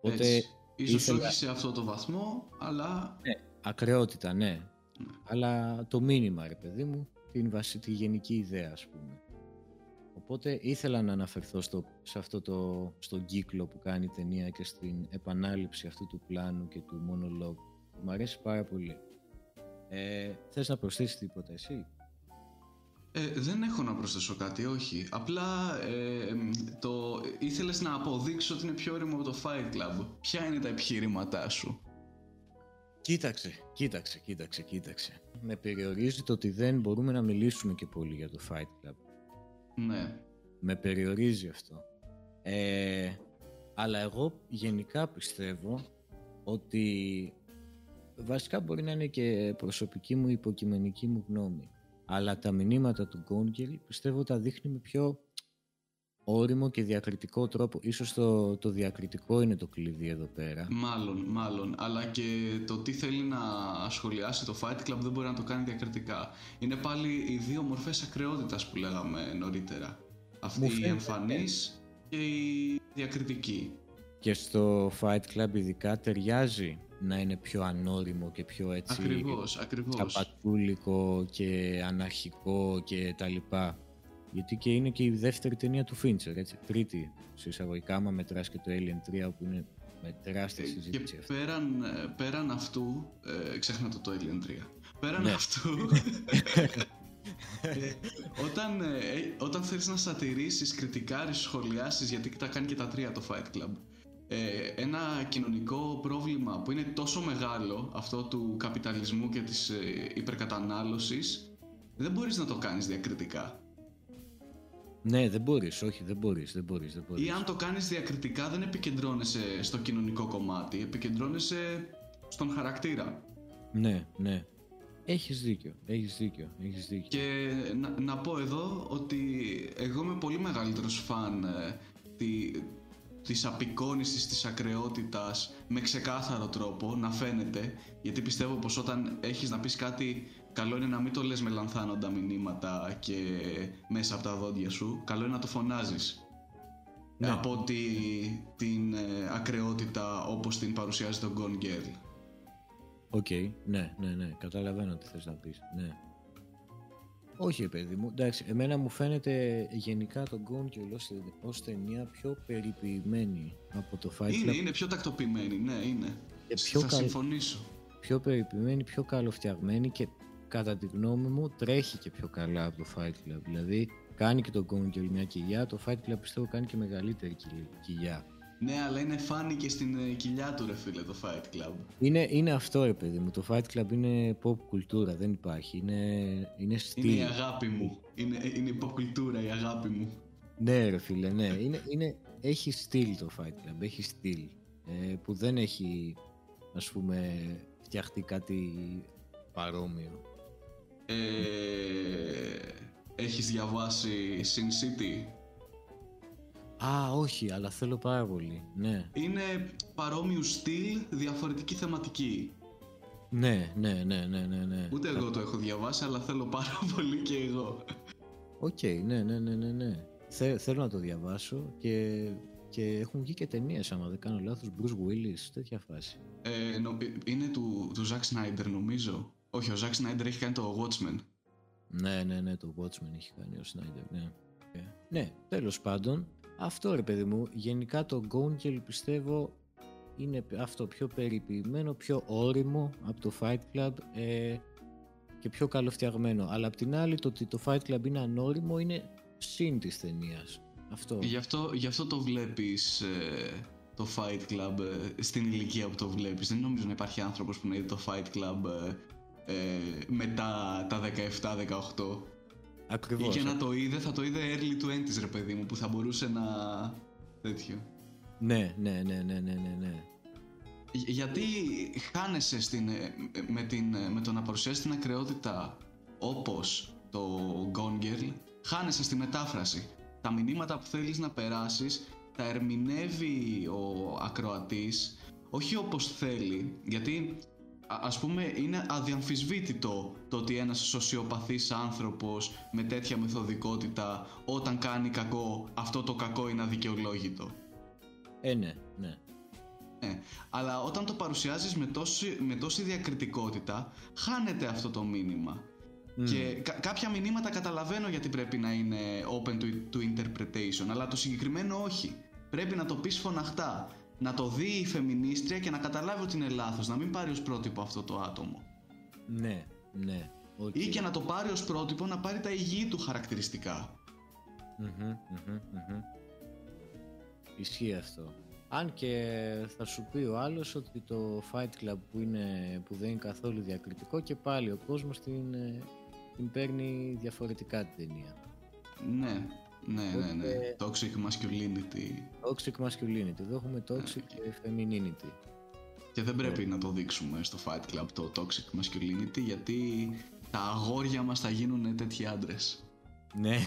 [SPEAKER 2] Οπότε, Έτσι. Ίσως ήθελα... όχι σε αυτό το βαθμό, αλλά...
[SPEAKER 1] Ναι, ακρεότητα, ναι. ναι. Αλλά το μήνυμα ρε παιδί μου, την βασι, τη γενική ιδέα ας πούμε. Οπότε ήθελα να αναφερθώ στο, σε αυτό το, στον κύκλο που κάνει η ταινία και στην επανάληψη αυτού του πλάνου και του μονολόγου. Μου αρέσει πάρα πολύ. Ε, θες να προσθέσεις τίποτα εσύ;
[SPEAKER 2] Ε, δεν έχω να προσθέσω κάτι, όχι. Απλά ε, το ήθελες να αποδείξεις ότι είναι πιο όριμο από το Fight Club. Ποια είναι τα επιχειρήματά σου;
[SPEAKER 1] Κοίταξε, κοίταξε, κοίταξε, κοίταξε. Με περιορίζει το ότι δεν μπορούμε να μιλήσουμε και πολύ για το Fight Club.
[SPEAKER 2] Ναι.
[SPEAKER 1] Με περιορίζει αυτό. Ε, αλλά εγώ γενικά πιστεύω ότι βασικά μπορεί να είναι και προσωπική μου υποκειμενική μου γνώμη. Αλλά τα μηνύματα του Γκόνγκελ πιστεύω τα δείχνει με πιο όριμο και διακριτικό τρόπο. Ίσως το, το διακριτικό είναι το κλειδί εδώ πέρα.
[SPEAKER 2] Μάλλον, μάλλον. Αλλά και το τι θέλει να σχολιάσει το Fight Club δεν μπορεί να το κάνει διακριτικά. Είναι πάλι οι δύο μορφές ακρεότητας που λέγαμε νωρίτερα. Αυτή η εμφανής και η διακριτική.
[SPEAKER 1] Και στο Fight Club ειδικά ταιριάζει να είναι πιο ανώριμο και πιο έτσι
[SPEAKER 2] ακριβώς, ακριβώς.
[SPEAKER 1] και αναρχικό και τα λοιπά. Γιατί και είναι και η δεύτερη ταινία του Fincher, έτσι. Τρίτη, σε εισαγωγικά, άμα μετράς και το Alien 3, που είναι με τεράστια ε, συζήτηση.
[SPEAKER 2] Και πέραν, ε, πέραν αυτού, ε, ξέχνα το το Alien 3. Πέραν ναι. αυτού, ε, όταν, ε, όταν θέλεις να σατηρήσεις, κριτικάρεις, σχολιάσεις, γιατί τα κάνει και τα τρία το Fight Club, ε, ένα κοινωνικό πρόβλημα που είναι τόσο μεγάλο, αυτό του καπιταλισμού και της ε, υπερκατανάλωσης, δεν μπορείς να το κάνεις διακριτικά.
[SPEAKER 1] Ναι, δεν μπορείς, όχι, δεν μπορείς, δεν μπορείς, δεν μπορείς.
[SPEAKER 2] Ή αν το κάνεις διακριτικά δεν επικεντρώνεσαι στο κοινωνικό κομμάτι, επικεντρώνεσαι στον χαρακτήρα.
[SPEAKER 1] Ναι, ναι. Έχεις δίκιο, έχεις δίκιο, έχεις δίκιο.
[SPEAKER 2] Και να, να πω εδώ ότι εγώ είμαι πολύ μεγαλύτερος φαν ε, τη, της απεικόνισης της ακραιότητας με ξεκάθαρο τρόπο να φαίνεται γιατί πιστεύω πως όταν έχεις να πεις κάτι καλό είναι να μην το λες με λανθάνοντα μηνύματα και μέσα από τα δόντια σου καλό είναι να το φωνάζεις ναι. από τη, την ε, ακραιότητα όπως την παρουσιάζει το Gone Girl
[SPEAKER 1] OK, okay, ναι, ναι, ναι, καταλαβαίνω τι θες να πεις, ναι. Όχι, παιδί μου. Εντάξει, εμένα μου φαίνεται γενικά το Gone Girl ως, ταινία πιο περιποιημένη από το Fight Club.
[SPEAKER 2] Είναι, είναι πιο τακτοποιημένη, ναι, είναι. Και πιο Θα συμφωνήσω.
[SPEAKER 1] Πιο περιποιημένη, πιο καλοφτιαγμένη και κατά τη γνώμη μου τρέχει και πιο καλά από το Fight Club. Δηλαδή κάνει και το Gone Girl μια κοιλιά, το Fight Club πιστεύω κάνει και μεγαλύτερη κοιλιά.
[SPEAKER 2] Ναι, αλλά είναι φάνη και στην ε, κοιλιά του ρε φίλε το Fight Club.
[SPEAKER 1] Είναι, είναι αυτό ρε παιδί μου, το Fight Club είναι pop κουλτούρα, δεν υπάρχει, είναι, είναι στυλ.
[SPEAKER 2] Είναι η αγάπη μου, είναι, είναι η pop κουλτούρα η αγάπη μου.
[SPEAKER 1] Ναι ρε φίλε, ναι, είναι, είναι, έχει στυλ το Fight Club, έχει στυλ ε, που δεν έχει ας πούμε φτιαχτεί κάτι παρόμοιο.
[SPEAKER 2] Ε, έχεις διαβάσει Sin City?
[SPEAKER 1] Α, όχι, αλλά θέλω πάρα πολύ. Ναι.
[SPEAKER 2] Είναι παρόμοιου στυλ, διαφορετική θεματική.
[SPEAKER 1] Ναι, ναι, ναι, ναι, ναι. ναι.
[SPEAKER 2] Ούτε εγώ το έχω διαβάσει, αλλά θέλω πάρα πολύ και εγώ.
[SPEAKER 1] OK, okay, ναι, ναι, ναι, ναι, ναι. θέλω να το διαβάσω και, και έχουν βγει και ταινίες, άμα δεν κάνω λάθος. Bruce Willis, τέτοια φάση.
[SPEAKER 2] Ε, no, είναι του, του Zack Snyder, νομίζω. Όχι, ο Zack Snyder έχει κάνει το Watchmen.
[SPEAKER 1] Ναι, ναι, ναι, το Watchmen έχει κάνει ο Snyder, ναι. Ε, ναι, τέλος πάντων, αυτό ρε παιδί μου, γενικά το Gone πιστεύω είναι αυτό πιο περιποιημένο, πιο όριμο από το Fight Club ε, και πιο καλοφτιαγμένο. Αλλά απ' την άλλη το ότι το Fight Club είναι ανώριμο είναι συν της ταινίας. Αυτό.
[SPEAKER 2] Γι' αυτό, γι αυτό το βλέπεις ε, το Fight Club ε, στην ηλικία που το βλέπεις. Δεν νομίζω να υπάρχει άνθρωπος που να είδε το Fight Club ε, μετά τα 17-18.
[SPEAKER 1] Ακριβώς. Ή
[SPEAKER 2] και να το είδε, θα το είδε early 20s ρε παιδί μου, που θα μπορούσε να... τέτοιο.
[SPEAKER 1] Ναι, ναι, ναι, ναι, ναι, ναι. ναι.
[SPEAKER 2] Γιατί χάνεσαι στην, ε, με, την, ε, με το να παρουσιάσεις την ακρεότητα όπως το Gone Girl, χάνεσαι στη μετάφραση. Τα μηνύματα που θέλεις να περάσεις τα ερμηνεύει ο ακροατής όχι όπως θέλει, γιατί ας πούμε είναι αδιαμφισβήτητο το ότι ένας σοσιοπαθής άνθρωπος με τέτοια μεθοδικότητα όταν κάνει κακό αυτό το κακό είναι αδικαιολόγητο.
[SPEAKER 1] Ε, ναι, ναι.
[SPEAKER 2] Ναι, αλλά όταν το παρουσιάζεις με τόση, με τόση διακριτικότητα χάνεται αυτό το μήνυμα. Και κάποια μηνύματα καταλαβαίνω γιατί πρέπει να είναι open to, to interpretation, αλλά το συγκεκριμένο όχι. Πρέπει να το πεις φωναχτά να το δει η φεμινίστρια και να καταλάβει ότι είναι λάθος, να μην πάρει ως πρότυπο αυτό το άτομο.
[SPEAKER 1] Ναι, ναι.
[SPEAKER 2] Okay. Ή και να το πάρει ως πρότυπο να πάρει τα υγιή του χαρακτηριστικά.
[SPEAKER 1] Ισχύει αυτό. Αν και θα σου πει ο άλλος ότι το Fight Club που, είναι, που δεν είναι καθόλου διακριτικό και πάλι ο κόσμος την, ε, την παίρνει διαφορετικά την ταινία.
[SPEAKER 2] Ναι, ναι, ναι, ναι. Toxic masculinity.
[SPEAKER 1] Toxic masculinity. Εδώ έχουμε toxic ναι. femininity.
[SPEAKER 2] Και δεν πρέπει να το δείξουμε στο Fight Club το toxic masculinity γιατί τα αγόρια μας θα γίνουν τέτοιοι άντρες.
[SPEAKER 1] Ναι.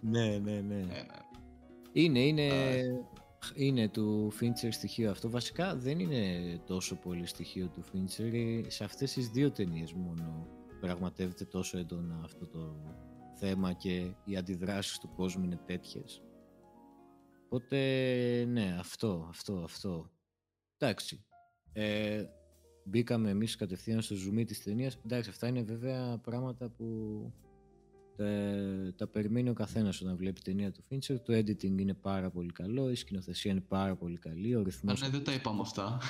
[SPEAKER 1] ναι, ναι, ναι, ναι. Είναι, είναι, είναι του Fincher στοιχείο αυτό. Βασικά δεν είναι τόσο πολύ στοιχείο του Fincher. Σε αυτές τις δύο ταινίες μόνο πραγματεύεται τόσο έντονα αυτό το θέμα και οι αντιδράσεις του κόσμου είναι τέτοιες. Οπότε, ναι, αυτό, αυτό, αυτό. Εντάξει. Ε, μπήκαμε εμείς κατευθείαν στο zoom της ταινίας. Εντάξει, αυτά είναι βέβαια πράγματα που τα, τα περιμένει ο καθένας όταν βλέπει ταινία του Fincher. Το editing είναι πάρα πολύ καλό, η σκηνοθεσία είναι πάρα πολύ καλή, ο ρυθμός...
[SPEAKER 2] Α, ναι, δεν τα είπαμε αυτά.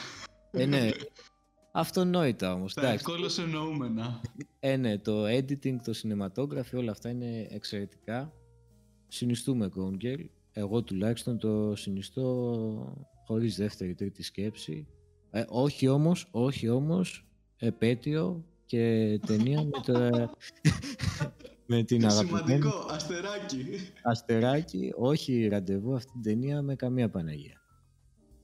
[SPEAKER 1] Ε, ναι. Αυτονόητα όμως.
[SPEAKER 2] Τα ευκόλως εννοούμενα.
[SPEAKER 1] Ε, ναι, το editing, το cinematography, όλα αυτά είναι εξαιρετικά. Συνιστούμε Gone Girl. Εγώ τουλάχιστον το συνιστώ χωρίς δεύτερη τρίτη σκέψη. Ε, όχι όμως, όχι όμως, επέτειο και ταινία με, το, με την αγαπημένη...
[SPEAKER 2] Σημαντικό, αστεράκι.
[SPEAKER 1] Αστεράκι, όχι ραντεβού αυτή την ταινία με καμία Παναγία.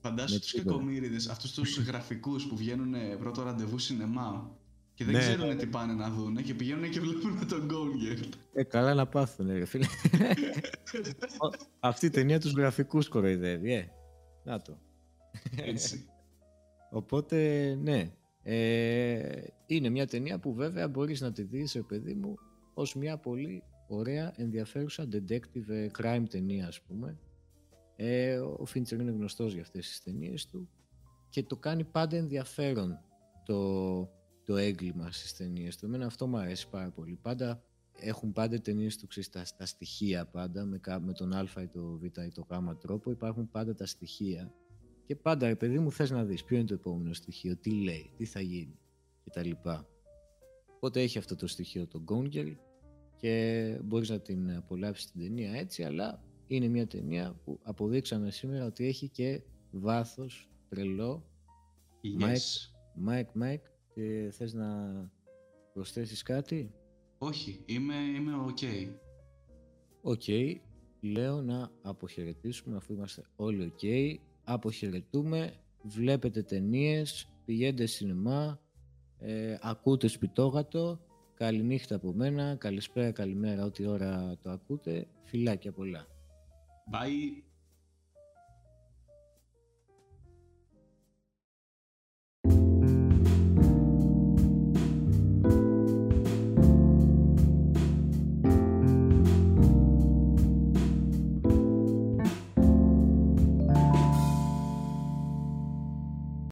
[SPEAKER 2] Φαντάσου τους κακομύριδες, αυτούς τους γραφικούς που βγαίνουν πρώτο ραντεβού σινεμά και δεν ναι. ξέρουν τι πάνε να δουν και πηγαίνουν και βλέπουν τον Girl.
[SPEAKER 1] Ε, καλά να πάθουν, ρε φίλε. Αυτή η ταινία τους γραφικούς κοροϊδεύει, ε. Να το.
[SPEAKER 2] Έτσι.
[SPEAKER 1] Οπότε, ναι. Ε, είναι μια ταινία που βέβαια μπορείς να τη δεις, παιδί μου, ως μια πολύ ωραία, ενδιαφέρουσα detective ε, crime ταινία, ας πούμε. Ε, ο Φίντσερ είναι γνωστός για αυτές τις ταινίες του και το κάνει πάντα ενδιαφέρον το, το έγκλημα στις ταινίες του. Εμένα αυτό μου αρέσει πάρα πολύ. Πάντα έχουν πάντα ταινίες του ξέρεις, τα, τα στοιχεία πάντα με, με τον α ή το β ή το γ τρόπο υπάρχουν πάντα τα στοιχεία και πάντα ρε παιδί μου θες να δεις ποιο είναι το επόμενο στοιχείο, τι λέει, τι θα γίνει κτλ. Οπότε έχει αυτό το στοιχείο το Gone και μπορείς να την απολαύσεις την ταινία έτσι αλλά είναι μια ταινία που αποδείξαμε σήμερα ότι έχει και βάθος τρελό
[SPEAKER 2] yes.
[SPEAKER 1] Mike, Mike, και θες να προσθέσεις κάτι;
[SPEAKER 2] Όχι, είμαι, είμαι ok.
[SPEAKER 1] OK, λέω να αποχαιρετήσουμε αφού είμαστε όλοι ok. Αποχαιρετούμε, βλέπετε ταινίες, πηγαίνετε σινεμά, ε, ακούτε σπιτόγατο. Καληνύχτα από μένα, καλησπέρα, καλημέρα, ό,τι ώρα το ακούτε. Φιλάκια πολλά.
[SPEAKER 2] Bye.